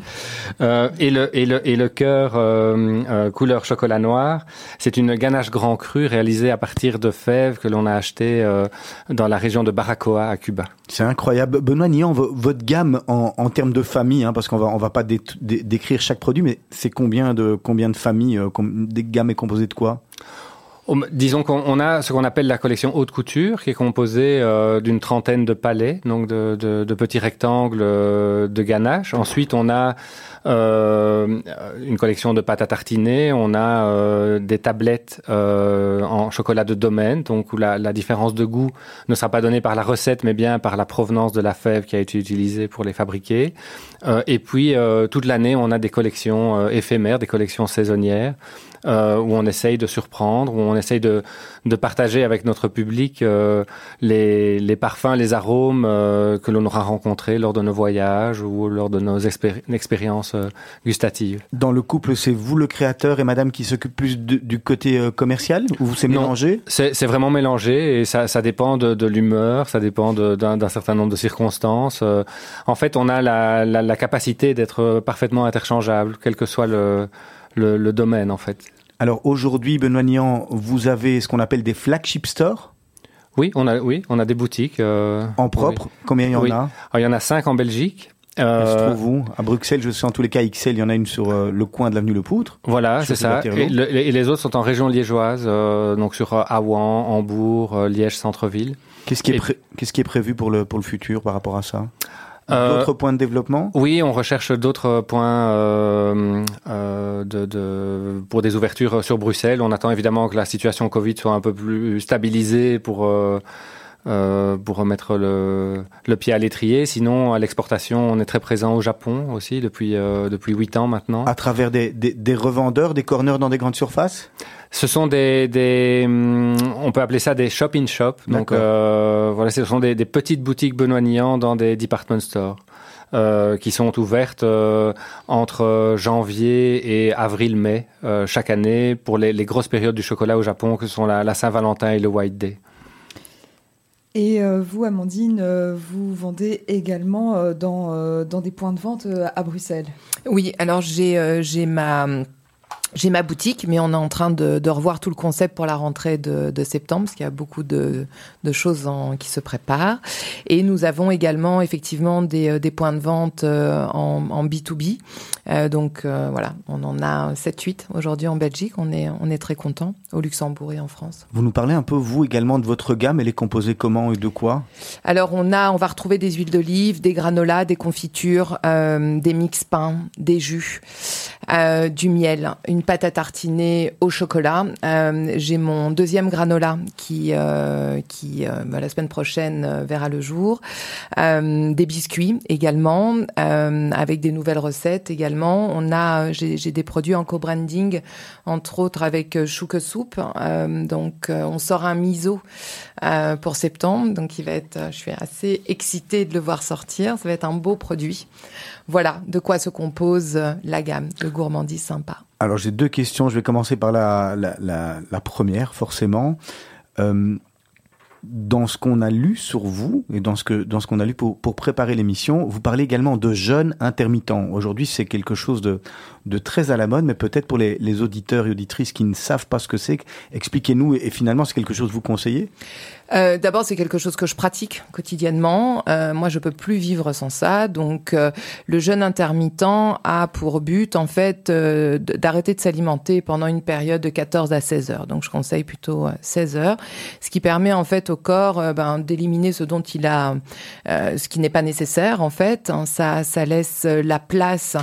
euh, et le et le et le cœur euh, euh, couleur chocolat noir, c'est une ganache grand cru réalisée à partir de fèves que l'on a acheté euh, dans la région de Baracoa à Cuba. C'est incroyable. Benoît Nian, votre gamme en, en termes de famille, hein, parce qu'on va on va pas dé dé décrire chaque produit, mais c'est combien de combien de familles, des gammes est composée de quoi? Disons qu'on a ce qu'on appelle la collection haute couture, qui est composée euh, d'une trentaine de palets, donc de, petits rectangles euh, de ganache. Ensuite, on a euh, une collection de pâtes à tartiner, on a des tablettes en chocolat de domaine, donc où la, la, différence de goût ne sera pas donnée par la recette, mais bien par la provenance de la fève qui a été utilisée pour les fabriquer. et puis, toute l'année, on a des collections éphémères, des collections saisonnières euh, où on essaye de surprendre, où on essaye de, de partager avec notre public euh, les, les, parfums, les arômes euh, que l'on aura rencontrés lors de nos voyages ou lors de nos expéri expériences euh, gustatives. Dans le couple, c'est vous le créateur et madame qui s'occupe plus de, du côté euh, commercial ou c'est mélangé? C'est vraiment mélangé et ça, ça dépend de, de l'humeur, ça dépend d'un certain nombre de circonstances. Euh, en fait, on a la, la, la capacité d'être parfaitement interchangeable, quel que soit le, le, le domaine en fait. Alors aujourd'hui, Benoît Nian, vous avez ce qu'on appelle des flagship stores? Oui, on a, oui, on a des boutiques. Euh, en propre? oui. Combien il y en oui. a? Alors, Il y en a cinq en Belgique. Euh... Se trouve où? À Bruxelles, je sais en tous les cas, XL, il y en a une sur euh, le coin de l'avenue Le Poutre. Voilà, c'est ça. Et, le, et, les autres sont en région liégeoise, euh, donc sur Awan, Hambourg, Liège, centre-ville. Qu'est-ce qui, est. Qu'est-ce qui est prévu pour le, pour le futur par rapport à ça? D'autres euh, points de développement? Oui, on recherche d'autres points euh, euh, de, de, pour des ouvertures sur Bruxelles. On attend évidemment que la situation Covid soit un peu plus stabilisée pour, euh, euh, pour remettre le, le pied à l'étrier. Sinon, à l'exportation, on est très présent au Japon aussi depuis euh, depuis huit ans maintenant. À travers des, des, des revendeurs, des corners dans des grandes surfaces? Ce sont des, des, on peut appeler ça des shop in shop. Donc euh, voilà, ce sont des, des petites boutiques Benoît Nian dans des department stores. Euh, qui sont ouvertes euh, entre janvier et avril-mai euh, chaque année pour les, les, grosses périodes du chocolat au Japon, que sont la, la Saint-Valentin et le White Day. Et vous, Amandine, vous vendez également dans, dans des points de vente à Bruxelles? Oui, alors j'ai j'ai ma j'ai ma boutique, mais on est en train de, de, revoir tout le concept pour la rentrée de, de septembre, parce qu'il y a beaucoup de, de choses en, qui se préparent. Et nous avons également effectivement des, des points de vente euh, en, en, B2B. Euh, donc euh, voilà, on en a 7-8 aujourd'hui en Belgique. On est, on est très content au Luxembourg et en France. Vous nous parlez un peu, vous également, de votre gamme. Elle est composée comment et de quoi? Alors on a, on va retrouver des huiles d'olive, des granolas, des confitures, euh, des mix pains, des jus, euh, du miel, une pâte à tartiner au chocolat. Euh, J'ai mon deuxième granola qui, euh, qui euh, la semaine prochaine verra le jour. Des biscuits également, avec des nouvelles recettes également. On a, j'ai des produits en co-branding, entre autres avec Chouque Soup. donc on sort un miso pour septembre, donc il va être, je suis assez excitée de le voir sortir. Ça va être un beau produit. Voilà de quoi se compose la gamme de gourmandise sympa. Alors j'ai deux questions. Je vais commencer par la, la, première, forcément. Euh, dans ce qu'on a lu sur vous et dans ce que dans ce qu'on a lu pour, pour préparer l'émission, vous parlez également de jeunes intermittents. Aujourd'hui, c'est quelque chose de, de très à la mode, mais peut-être pour les, les auditeurs et auditrices qui ne savent pas ce que c'est, expliquez-nous. Et finalement, c'est quelque chose que vous conseillez? Euh, D'abord, c'est quelque chose que je pratique quotidiennement. Euh, moi, je peux plus vivre sans ça. Donc, euh, le jeûne intermittent a pour but, en fait, d'arrêter de s'alimenter pendant une période de 14 à 16 heures. Donc, je conseille plutôt 16 heures, ce qui permet en fait au corps ben, d'éliminer ce dont il a, ce qui n'est pas nécessaire en fait. Hein, ça, laisse la place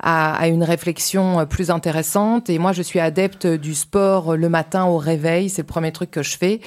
à, une réflexion plus intéressante. Et moi, je suis adepte du sport le matin au réveil. C'est le premier truc que je fais.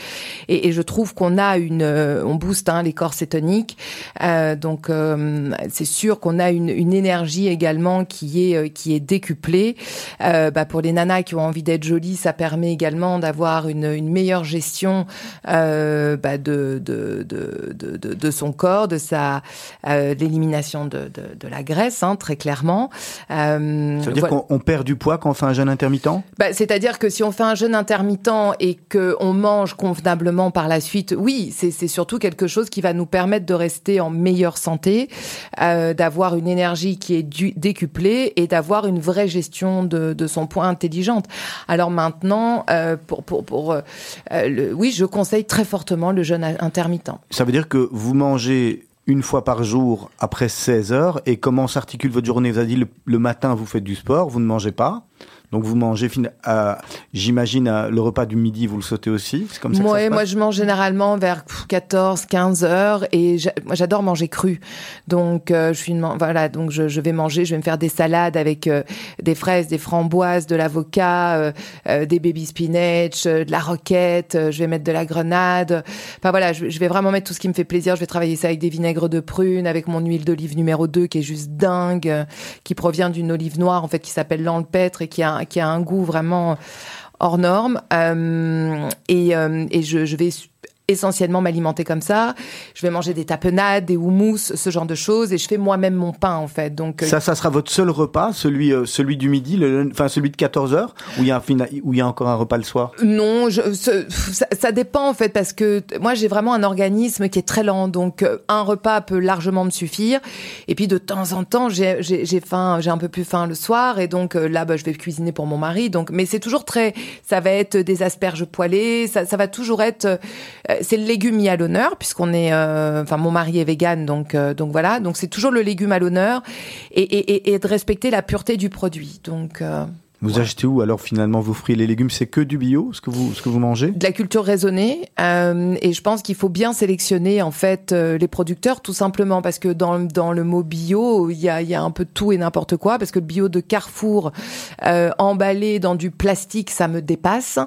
Et je trouve qu'on a une, on booste hein, les corps cétoniques. Euh, donc, euh, c'est sûr qu'on a une, une, énergie également qui est qui est décuplée. Euh, bah, pour les nanas qui ont envie d'être jolies, ça permet également d'avoir une, une, meilleure gestion euh, bah, de, de, de, de, de son corps, de sa euh, l'élimination de, de, la graisse, hein, très clairement. Euh, Ça veut dire qu'on perd du poids quand on fait un jeûne intermittent? Bah, C'est-à-dire que si on fait un jeûne intermittent et qu'on mange convenablement par la suite, oui, c'est surtout quelque chose qui va nous permettre de rester en meilleure santé, euh, d'avoir une énergie qui est décuplée et d'avoir une vraie gestion de, son poids intelligente. Alors maintenant, euh, pour, pour, pour euh, le, oui, je conseille très fortement le jeûne intermittent. Ça veut dire que vous mangez une fois par jour après 16 heures et comment s'articule votre journée? Vous avez dit le matin vous faites du sport, vous ne mangez pas. Donc vous mangez, j'imagine, le repas du midi, vous le sautez aussi C'est comme ça que Moi, je mange généralement vers 14, 15 heures et moi, j'adore manger cru. Donc, euh, je suis voilà, donc je, vais manger, je vais me faire des salades avec euh, des fraises, des framboises, de l'avocat, euh, des baby spinach, de la roquette, je vais mettre de la grenade. Enfin voilà, je, je, vais vraiment mettre tout ce qui me fait plaisir. Je vais travailler ça avec des vinaigres de prune, avec mon huile d'olive numéro 2 qui est juste dingue, qui provient d'une olive noire en fait qui s'appelle l'Anlepêtre et qui a qui a un goût vraiment hors norme. Euh, et, euh, et je vais essentiellement m'alimenter comme ça. Je vais manger des tapenades, des houmous, ce genre de choses, et je fais moi-même mon pain en fait. Donc euh, ça, ça sera votre seul repas, celui euh, celui du midi, le, enfin celui de 14 h où il y a un où il y a encore un repas le soir? Non, je, ça, ça, dépend en fait parce que moi j'ai vraiment un organisme qui est très lent, donc euh, un repas peut largement me suffire. Et puis de temps en temps j'ai j'ai faim, j'ai un peu plus faim le soir, et donc là bah, je vais cuisiner pour mon mari. Donc mais c'est toujours très, ça va être des asperges poêlées, ça, ça va toujours être euh, c'est le légume mis à l'honneur puisqu'on est, euh, enfin mon mari est vegan donc euh, donc voilà donc c'est toujours le légume à l'honneur et, et, et, de respecter la pureté du produit donc. Vous achetez où alors finalement vos fruits et les légumes? C'est que du bio, ce que vous ce que vous mangez? De la culture raisonnée. Euh, et je pense qu'il faut bien sélectionner en fait euh, les producteurs, tout simplement parce que dans dans le mot bio, il y a il y a un peu tout et n'importe quoi. Parce que le bio de Carrefour euh, emballé dans du plastique, ça me dépasse.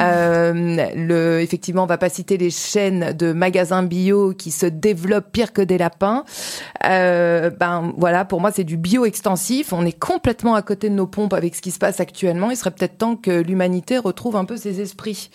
Euh, le effectivement, on va pas citer les chaînes de magasins bio qui se développent pire que des lapins. Euh, ben voilà, pour moi c'est du bio extensif. On est complètement à côté de nos pompes avec ce qui se passe actuellement, il serait peut-être temps que l'humanité retrouve un peu ses esprits.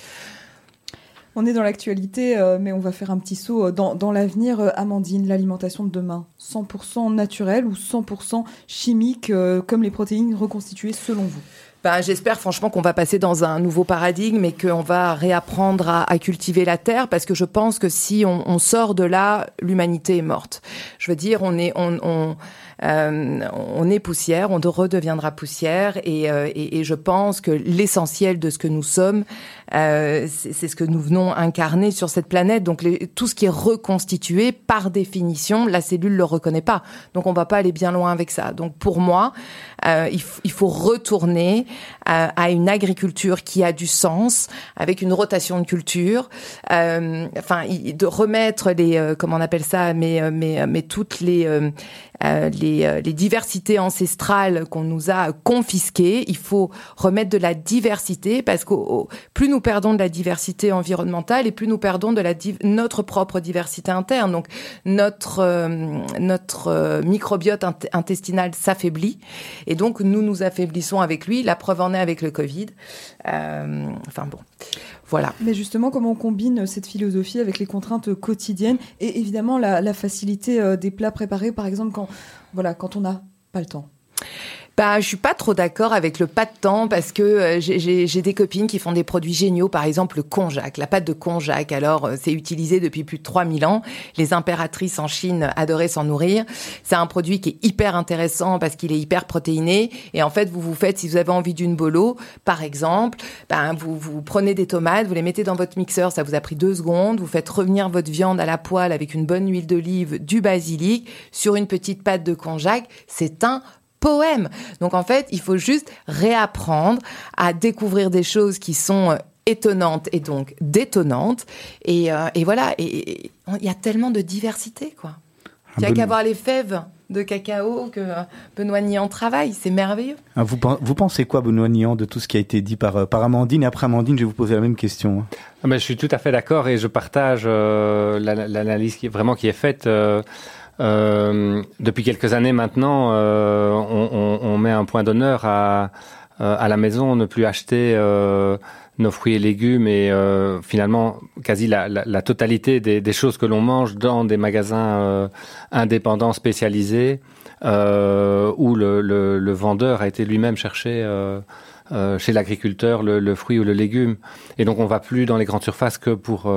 On est dans l'actualité, euh, mais on va faire un petit saut euh, dans, l'avenir. Euh, Amandine, l'alimentation de demain, 100% naturelle ou 100% chimique, comme les protéines reconstituées selon vous? Ben, J'espère franchement qu'on va passer dans un nouveau paradigme et qu'on va réapprendre à, cultiver la terre parce que je pense que si on, sort de là, l'humanité est morte. Je veux dire, on est, on euh, on est poussière, on redeviendra poussière, euh, et, je pense que l'essentiel de ce que nous sommes, euh, c'est ce que nous venons incarner sur cette planète. Donc tout ce qui est reconstitué, par définition, la cellule le reconnaît pas. Donc on va pas aller bien loin avec ça. Donc pour moi, il, il, faut retourner à, une agriculture qui a du sens, avec une rotation de culture, enfin de remettre les, comment on appelle ça, mais mais mais toutes les euh, les, euh, les, diversités ancestrales qu'on nous a confisquées. Il faut remettre de la diversité parce que plus nous perdons de la diversité environnementale et plus nous perdons de notre propre diversité interne. Donc notre euh, notre microbiote intestinal s'affaiblit et donc nous nous affaiblissons avec lui. La preuve en est avec le Covid. enfin bon. Voilà. Mais justement, comment on combine cette philosophie avec les contraintes quotidiennes et évidemment la, facilité euh, des plats préparés, par exemple, quand, voilà, quand on n'a pas le temps? Bah, je suis pas trop d'accord avec le pas de temps parce que euh, j'ai des copines qui font des produits géniaux, par exemple le konjac, la pâte de konjac. Alors, euh, c'est utilisé depuis plus de 3000 ans. Les impératrices en Chine adoraient s'en nourrir. C'est un produit qui est hyper intéressant parce qu'il est hyper protéiné. Et en fait, vous vous faites, si vous avez envie d'une bolo, par exemple, ben, vous, vous prenez des tomates, vous les mettez dans votre mixeur, ça vous a pris deux secondes. Vous faites revenir votre viande à la poêle avec une bonne huile d'olive, du basilic, sur une petite pâte de konjac. C'est un poème. Donc en fait, il faut juste réapprendre à découvrir des choses qui sont euh, étonnantes et donc détonnantes. Et, euh, voilà, et il y a tellement de diversité, quoi. Il n'y a qu'à voir les fèves de cacao que euh, Benoît Nian travaille, c'est merveilleux. Ah, vous, vous, pensez quoi, Benoît Nian, de tout ce qui a été dit par, par Amandine? Et après Amandine, je vais vous poser la même question. Ah, je suis tout à fait d'accord et je partage l'analyse qui, vraiment qui est faite. Euh, depuis quelques années maintenant, euh, on, met un point d'honneur à, euh, à la maison, ne plus acheter euh, nos fruits et légumes et euh, finalement quasi la, totalité des, choses que l'on mange dans des magasins indépendants spécialisés où le, vendeur a été lui-même chercher chez l'agriculteur le, le, fruit ou le légume. Et donc on va plus dans les grandes surfaces que pour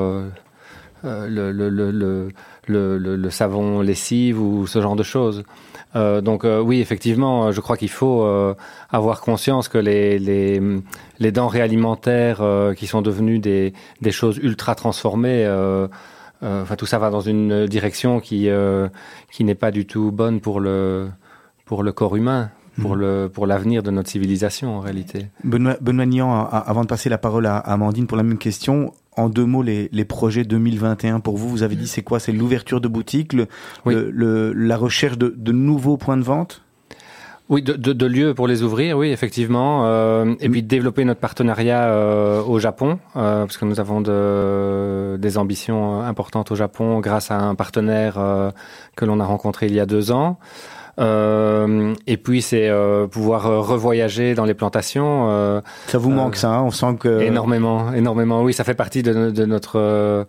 le, le, le, le, le savon lessive ou ce genre de choses. Euh, donc euh, oui, effectivement, je crois qu'il faut euh, avoir conscience que les, les, les denrées alimentaires qui sont devenues des, des choses ultra transformées, enfin tout ça va dans une direction qui qui n'est pas du tout bonne pour le pour le corps humain pour, le, pour l'avenir de notre civilisation en réalité. Benoît, Benoît Nian, avant de passer la parole à Amandine pour la même question, en deux mots les, les, projets 2021 pour vous Vous avez dit c'est quoi? C'est l'ouverture de boutiques, le, le, la recherche de, de, nouveaux points de vente? Oui, de, de, de, lieux pour les ouvrir, oui, effectivement. Euh, et puis de développer notre partenariat euh, au Japon, euh, parce que nous avons de, des ambitions importantes au Japon grâce à un partenaire euh, que l'on a rencontré il y a deux ans. Euh, et puis c'est euh, pouvoir euh, revoyager dans les plantations. Euh, ça vous manque ça hein? On sent que énormément, énormément. Oui, ça fait partie de, de notre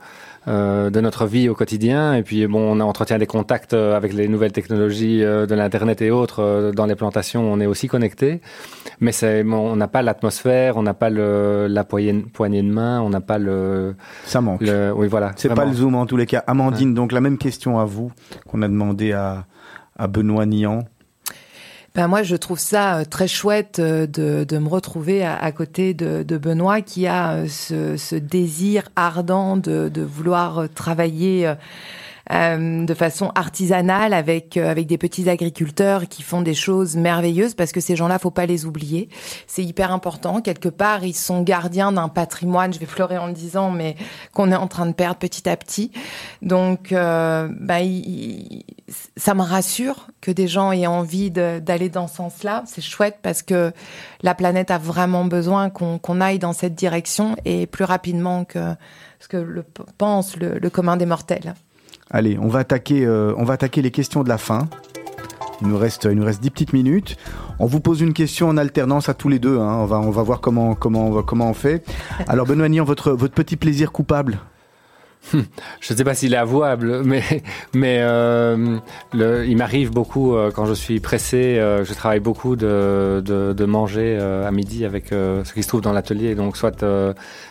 de notre vie au quotidien. Et puis bon, on entretient des contacts avec les nouvelles technologies de l'internet et autres dans les plantations. On est aussi connecté, mais c'est on n'a pas l'atmosphère, on n'a pas le la poignée, poignée de main, on n'a pas le. Ça manque. Le, oui, voilà. C'est pas le zoom en tous les cas. Amandine, donc la même question à vous qu'on a demandé à à Benoît Nian ben moi, je trouve ça euh, très chouette euh, de, de me retrouver à, côté de, Benoît qui a euh, ce, désir ardent de, de vouloir travailler de façon artisanale avec avec des petits agriculteurs qui font des choses merveilleuses parce que ces gens-là, faut pas les oublier. C'est hyper important. Quelque part, ils sont gardiens d'un patrimoine. Je vais pleurer en le disant, mais qu'on est en train de perdre petit à petit. Donc, euh, bah, ça me rassure que des gens aient envie d'aller dans ce sens-là. C'est chouette parce que la planète a vraiment besoin qu'on aille dans cette direction et plus rapidement que ce que pense le, le commun des mortels. Allez, on va attaquer, euh, on va attaquer les questions de la fin. Il nous reste, il nous reste 10 petites minutes. On vous pose une question en alternance à tous les deux. Hein. On va, on va voir comment, comment, comment on fait. Alors Benoît Nian, votre, votre petit plaisir coupable je ne sais pas s'il est avouable, mais, mais euh, le, il m'arrive beaucoup euh, quand je suis pressé, euh, je travaille beaucoup de, de, de manger à midi avec ce qui se trouve dans l'atelier, donc soit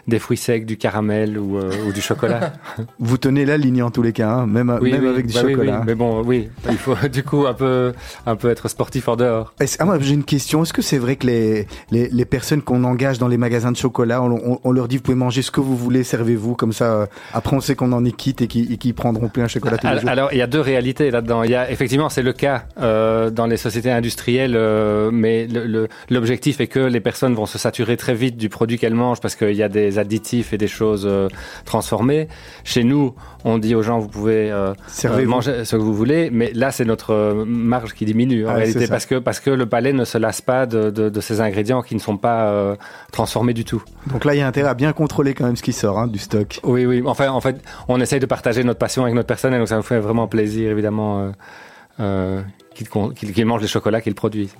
des fruits secs, du caramel ou, ou du chocolat. Vous tenez la ligne en tous les cas, hein, même, oui, même oui, avec du bah chocolat. Oui, mais bon, oui, il faut du coup un peu, un peu être sportif hors dehors. Ah, moi j'ai une question, est-ce que c'est vrai que les, les, les personnes qu'on engage dans les magasins de chocolat, on, on, on, leur dit vous pouvez manger ce que vous voulez, servez-vous, comme ça, après on sait qu'on en est quitte et qui, prendront plus un chocolat tous les alors, jours. Alors, il y a deux réalités là-dedans. Il y a effectivement, c'est le cas euh, dans les sociétés industrielles, euh, mais l'objectif est que les personnes vont se saturer très vite du produit qu'elles mangent parce qu'il y a des additifs et des choses euh, transformées. Chez nous, on dit aux gens vous pouvez manger ce que vous voulez, mais là c'est notre marge qui diminue en ah, réalité parce que parce que le palais ne se lasse pas de, de, de ces ingrédients qui ne sont pas transformés du tout. Donc là il y a intérêt à bien contrôler quand même ce qui sort hein, du stock. Oui oui, enfin en fait on essaye de partager notre passion avec notre personnel donc ça nous fait vraiment plaisir évidemment euh, euh qu'ils qu qu mangent les chocolats qu'ils produisent.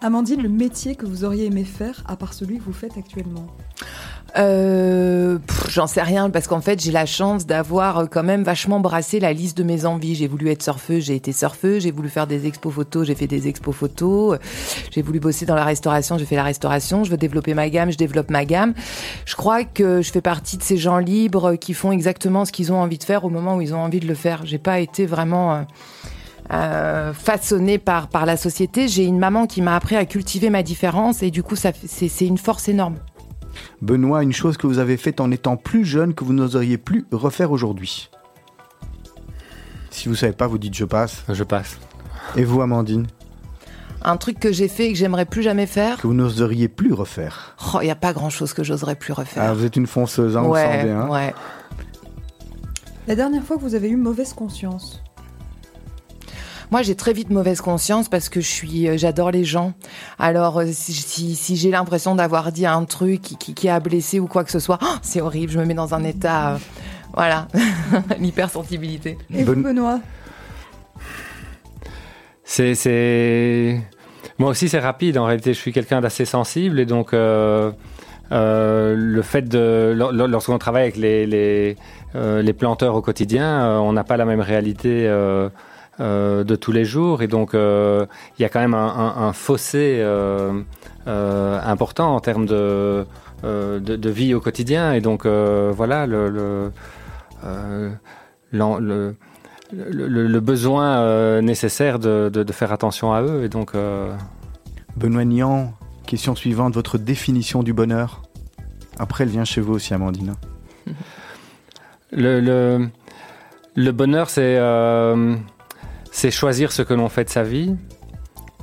Amandine, le métier que vous auriez aimé faire à part celui que vous faites actuellement? Euh, J'en sais rien parce qu'en fait j'ai la chance d'avoir euh, quand même vachement brassé la liste de mes envies. J'ai voulu être surfeuse, j'ai été surfeuse. J'ai voulu faire des expos photos, j'ai fait des expos photos. J'ai voulu bosser dans la restauration, j'ai fait la restauration. Je veux développer ma gamme, je développe ma gamme. Je crois que je fais partie de ces gens libres qui font exactement ce qu'ils ont envie de faire au moment où ils ont envie de le faire. J'ai pas été vraiment... Euh, euh, façonnée par, par la société. J'ai une maman qui m'a appris à cultiver ma différence et du coup, c'est une force énorme. Benoît, une chose que vous avez faite en étant plus jeune que vous n'oseriez plus refaire aujourd'hui Si vous savez pas, vous dites je passe. Je passe. Et vous, Amandine un truc que j'ai fait et que j'aimerais plus jamais faire. Que vous n'oseriez plus refaire. Oh, il n'y a pas grand chose que j'oserais plus refaire. Ah, vous êtes une fonceuse, hein, ouais, vous semblez, hein ouais. La dernière fois que vous avez eu mauvaise conscience moi, j'ai très vite mauvaise conscience parce que je suis, euh, j'adore les gens. Alors, euh, si, si, si j'ai l'impression d'avoir dit un truc qui, qui, qui, a blessé ou quoi que ce soit, oh, c'est horrible. Je me mets dans un état, euh, voilà, l'hypersensibilité. Et vous, Benoît? C'est, c'est, moi aussi, c'est rapide. En réalité, je suis quelqu'un d'assez sensible et donc. Euh, euh, le fait de lorsqu'on travaille avec les les, euh, les planteurs au quotidien, euh, on n'a pas la même réalité de tous les jours et donc euh, il y a quand même un, un, un fossé euh, important en termes de, de, de, vie au quotidien et donc voilà le, le euh, l'en- le, le, le besoin euh, nécessaire de, de, de faire attention à eux. Et donc, euh, Benoît Nian, question suivante, votre définition du bonheur? Après, elle vient chez vous aussi, Amandine. le, le, le bonheur, c'est euh, c'est choisir ce que l'on fait de sa vie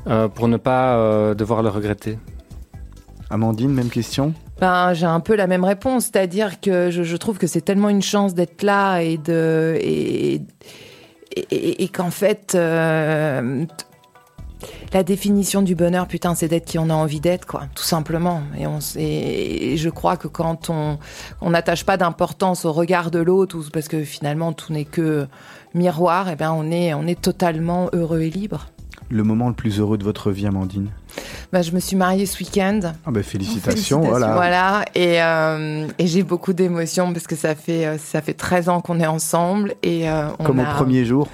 euh, pour ne pas euh, devoir le regretter. Amandine, même question? Ben, j'ai un peu la même réponse, c'est-à-dire que je, je trouve que c'est tellement une chance d'être là et de et, et, et- et qu'en fait euh, la définition du bonheur, putain, c'est d'être qui on a envie d'être, quoi, tout simplement. Et, on, et, je crois que quand on on n'attache pas d'importance au regard de l'autre, parce que finalement tout n'est que miroir, et ben on est on est totalement heureux et libre. Le moment le plus heureux de votre vie, Amandine? Ben, je me suis mariée ce week-end. Ah ben félicitations, Félicitations. voilà. Voilà, et, euh, et j'ai beaucoup d'émotions parce que ça fait euh, ça fait 13 ans qu'on est ensemble et euh, on Comme au premier jour?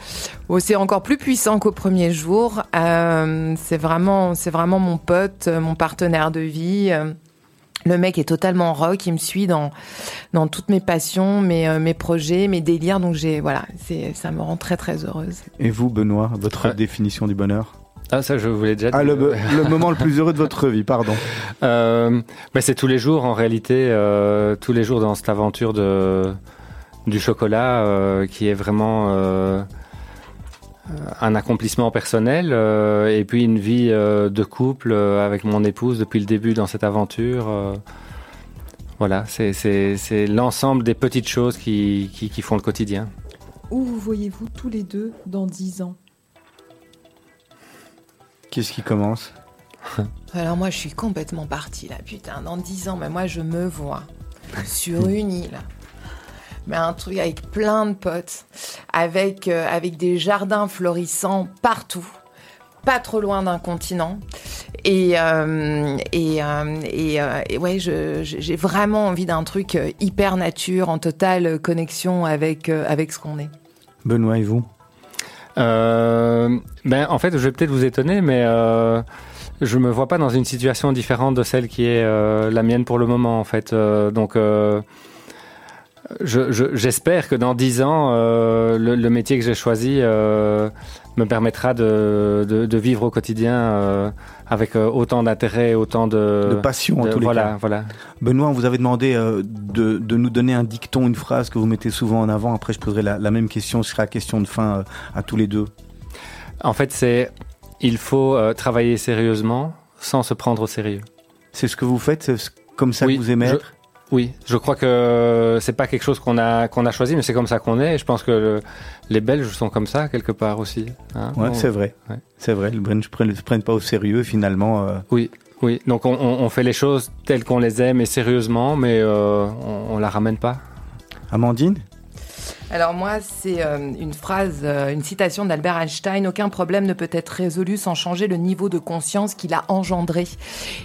Oh, c'est encore plus puissant qu'au premier jour. Euh, c'est vraiment vraiment mon pote, mon partenaire de vie. Le mec est totalement rock, il me suit dans dans toutes mes passions, mes euh, mes projets, mes délires. Donc j'ai voilà, c'est ça me rend très très heureuse. Et vous, Benoît, votre Ouais. définition du bonheur? Ah, ça, je vous l'ai déjà dit. Ah, le, le moment le plus heureux de votre vie, pardon. Euh, mais c'est tous les jours en réalité, euh, tous les jours dans cette aventure de du chocolat euh, qui est vraiment euh, un accomplissement personnel euh, et puis une vie euh, de couple euh, avec mon épouse depuis le début dans cette aventure. euh, voilà, c'est c'est c'est l'ensemble des petites choses qui, qui qui font le quotidien. Où vous voyez-vous tous les deux dans 10 ans? Qu'est-ce qui commence? Alors moi, je suis complètement partie là, putain. Dans 10 ans, mais moi, je me vois sur une île. Mais un truc avec plein de potes, avec, euh, avec des jardins florissants partout, pas trop loin d'un continent. Et, euh, et, euh, et, euh, et ouais, j'ai vraiment envie d'un truc hyper nature, en totale connexion avec, euh, avec ce qu'on est. Benoît et vous? Euh, ben, en fait, je vais peut-être vous étonner, mais euh, je me vois pas dans une situation différente de celle qui est euh, la mienne pour le moment, en fait. Euh, donc, euh, je- je- j'espère que dans dix ans, euh, le, le métier que j'ai choisi euh, me permettra de, de, de vivre au quotidien euh, avec euh, autant d'intérêt, autant de, De passion, en tous les cas. voilà. Benoît, on vous avait demandé euh, de, de nous donner un dicton, une phrase que vous mettez souvent en avant. Après, je poserai la, la même question. Ce sera la question de fin euh, à tous les deux. En fait, c'est il faut euh, travailler sérieusement sans se prendre au sérieux. C'est ce que vous faites C'est comme ça Oui, que vous aimez je- être Oui, je crois que c'est pas quelque chose qu'on a qu'on a choisi, mais c'est comme ça qu'on est. Et je pense que le- les Belges sont comme ça quelque part aussi. hein. Ouais, c'est vrai. ouais. C'est vrai. Les Belges ne se prennent pas au sérieux, finalement. euh, Oui, oui. Donc on, on- on fait les choses telles qu'on les aime et sérieusement, mais euh, on, on la ramène pas. Amandine? Alors moi, c'est euh, une phrase, euh, une citation d'Albert Einstein. Aucun problème ne peut être résolu sans changer le niveau de conscience qu'il a engendré.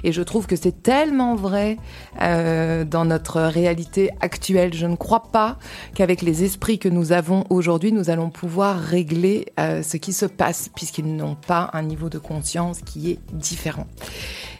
Et je trouve que c'est tellement vrai euh, dans notre réalité actuelle. Je ne crois pas qu'avec les esprits que nous avons aujourd'hui, nous allons pouvoir régler ce qui se passe, puisqu'ils n'ont pas un niveau de conscience qui est différent.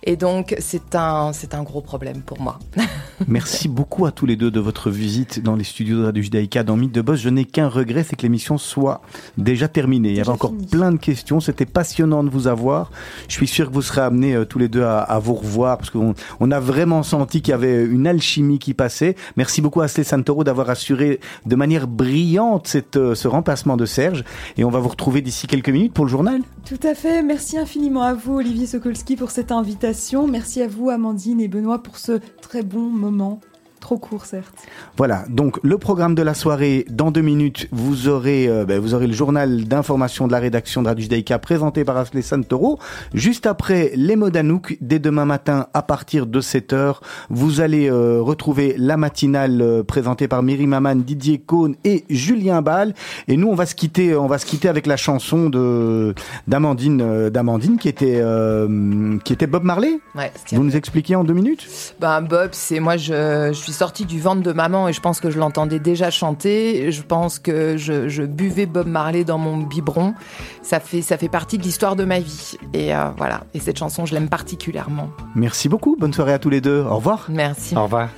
Et donc, c'est un, c'est un gros problème pour moi. Merci beaucoup à tous les deux de votre visite dans les studios de Radio Judaïka dans Mythe de Boss. Je n'ai qu'un regret, c'est que l'émission soit déjà terminée. Il y avait encore fini. plein de questions. C'était passionnant de vous avoir. Je suis sûr que vous serez amenés euh, tous les deux à, à vous revoir parce qu'on on a vraiment senti qu'il y avait une alchimie qui passait. Merci beaucoup à Astley Santoro d'avoir assuré de manière brillante cette, euh, ce remplacement de Serge. Et on va vous retrouver d'ici quelques minutes pour le journal. Tout à fait. Merci infiniment à vous, Olivier Sokolski, pour cette invitation. Merci à vous, Amandine et Benoît, pour ce très bon moment. Trop court, certes. Voilà, donc le programme de la soirée, dans deux minutes, vous aurez, euh, ben, vous aurez le journal d'information de la rédaction de Radio Judaïka présenté par Ashley Santoro. Juste après, les mots d'Anouk, dès demain matin à partir de 7h, vous allez euh, retrouver la matinale euh, présentée par Myri Maman, Didier Cohn et Julien Ball. Et nous, on va se quitter, on va se quitter avec la chanson de d'Amandine, euh, d'Amandine qui était euh, qui était Bob Marley. Ouais, Vous nous expliquez en deux minutes? Ben Bob, c'est moi je, je suis sortie du ventre de maman et je pense que je l'entendais déjà chanter. Je pense que je, je buvais Bob Marley dans mon biberon. Ça fait ça fait partie de l'histoire de ma vie. Et euh, voilà. Et cette chanson, je l'aime particulièrement. Merci beaucoup. Bonne soirée à tous les deux. Au revoir. Merci. Au revoir.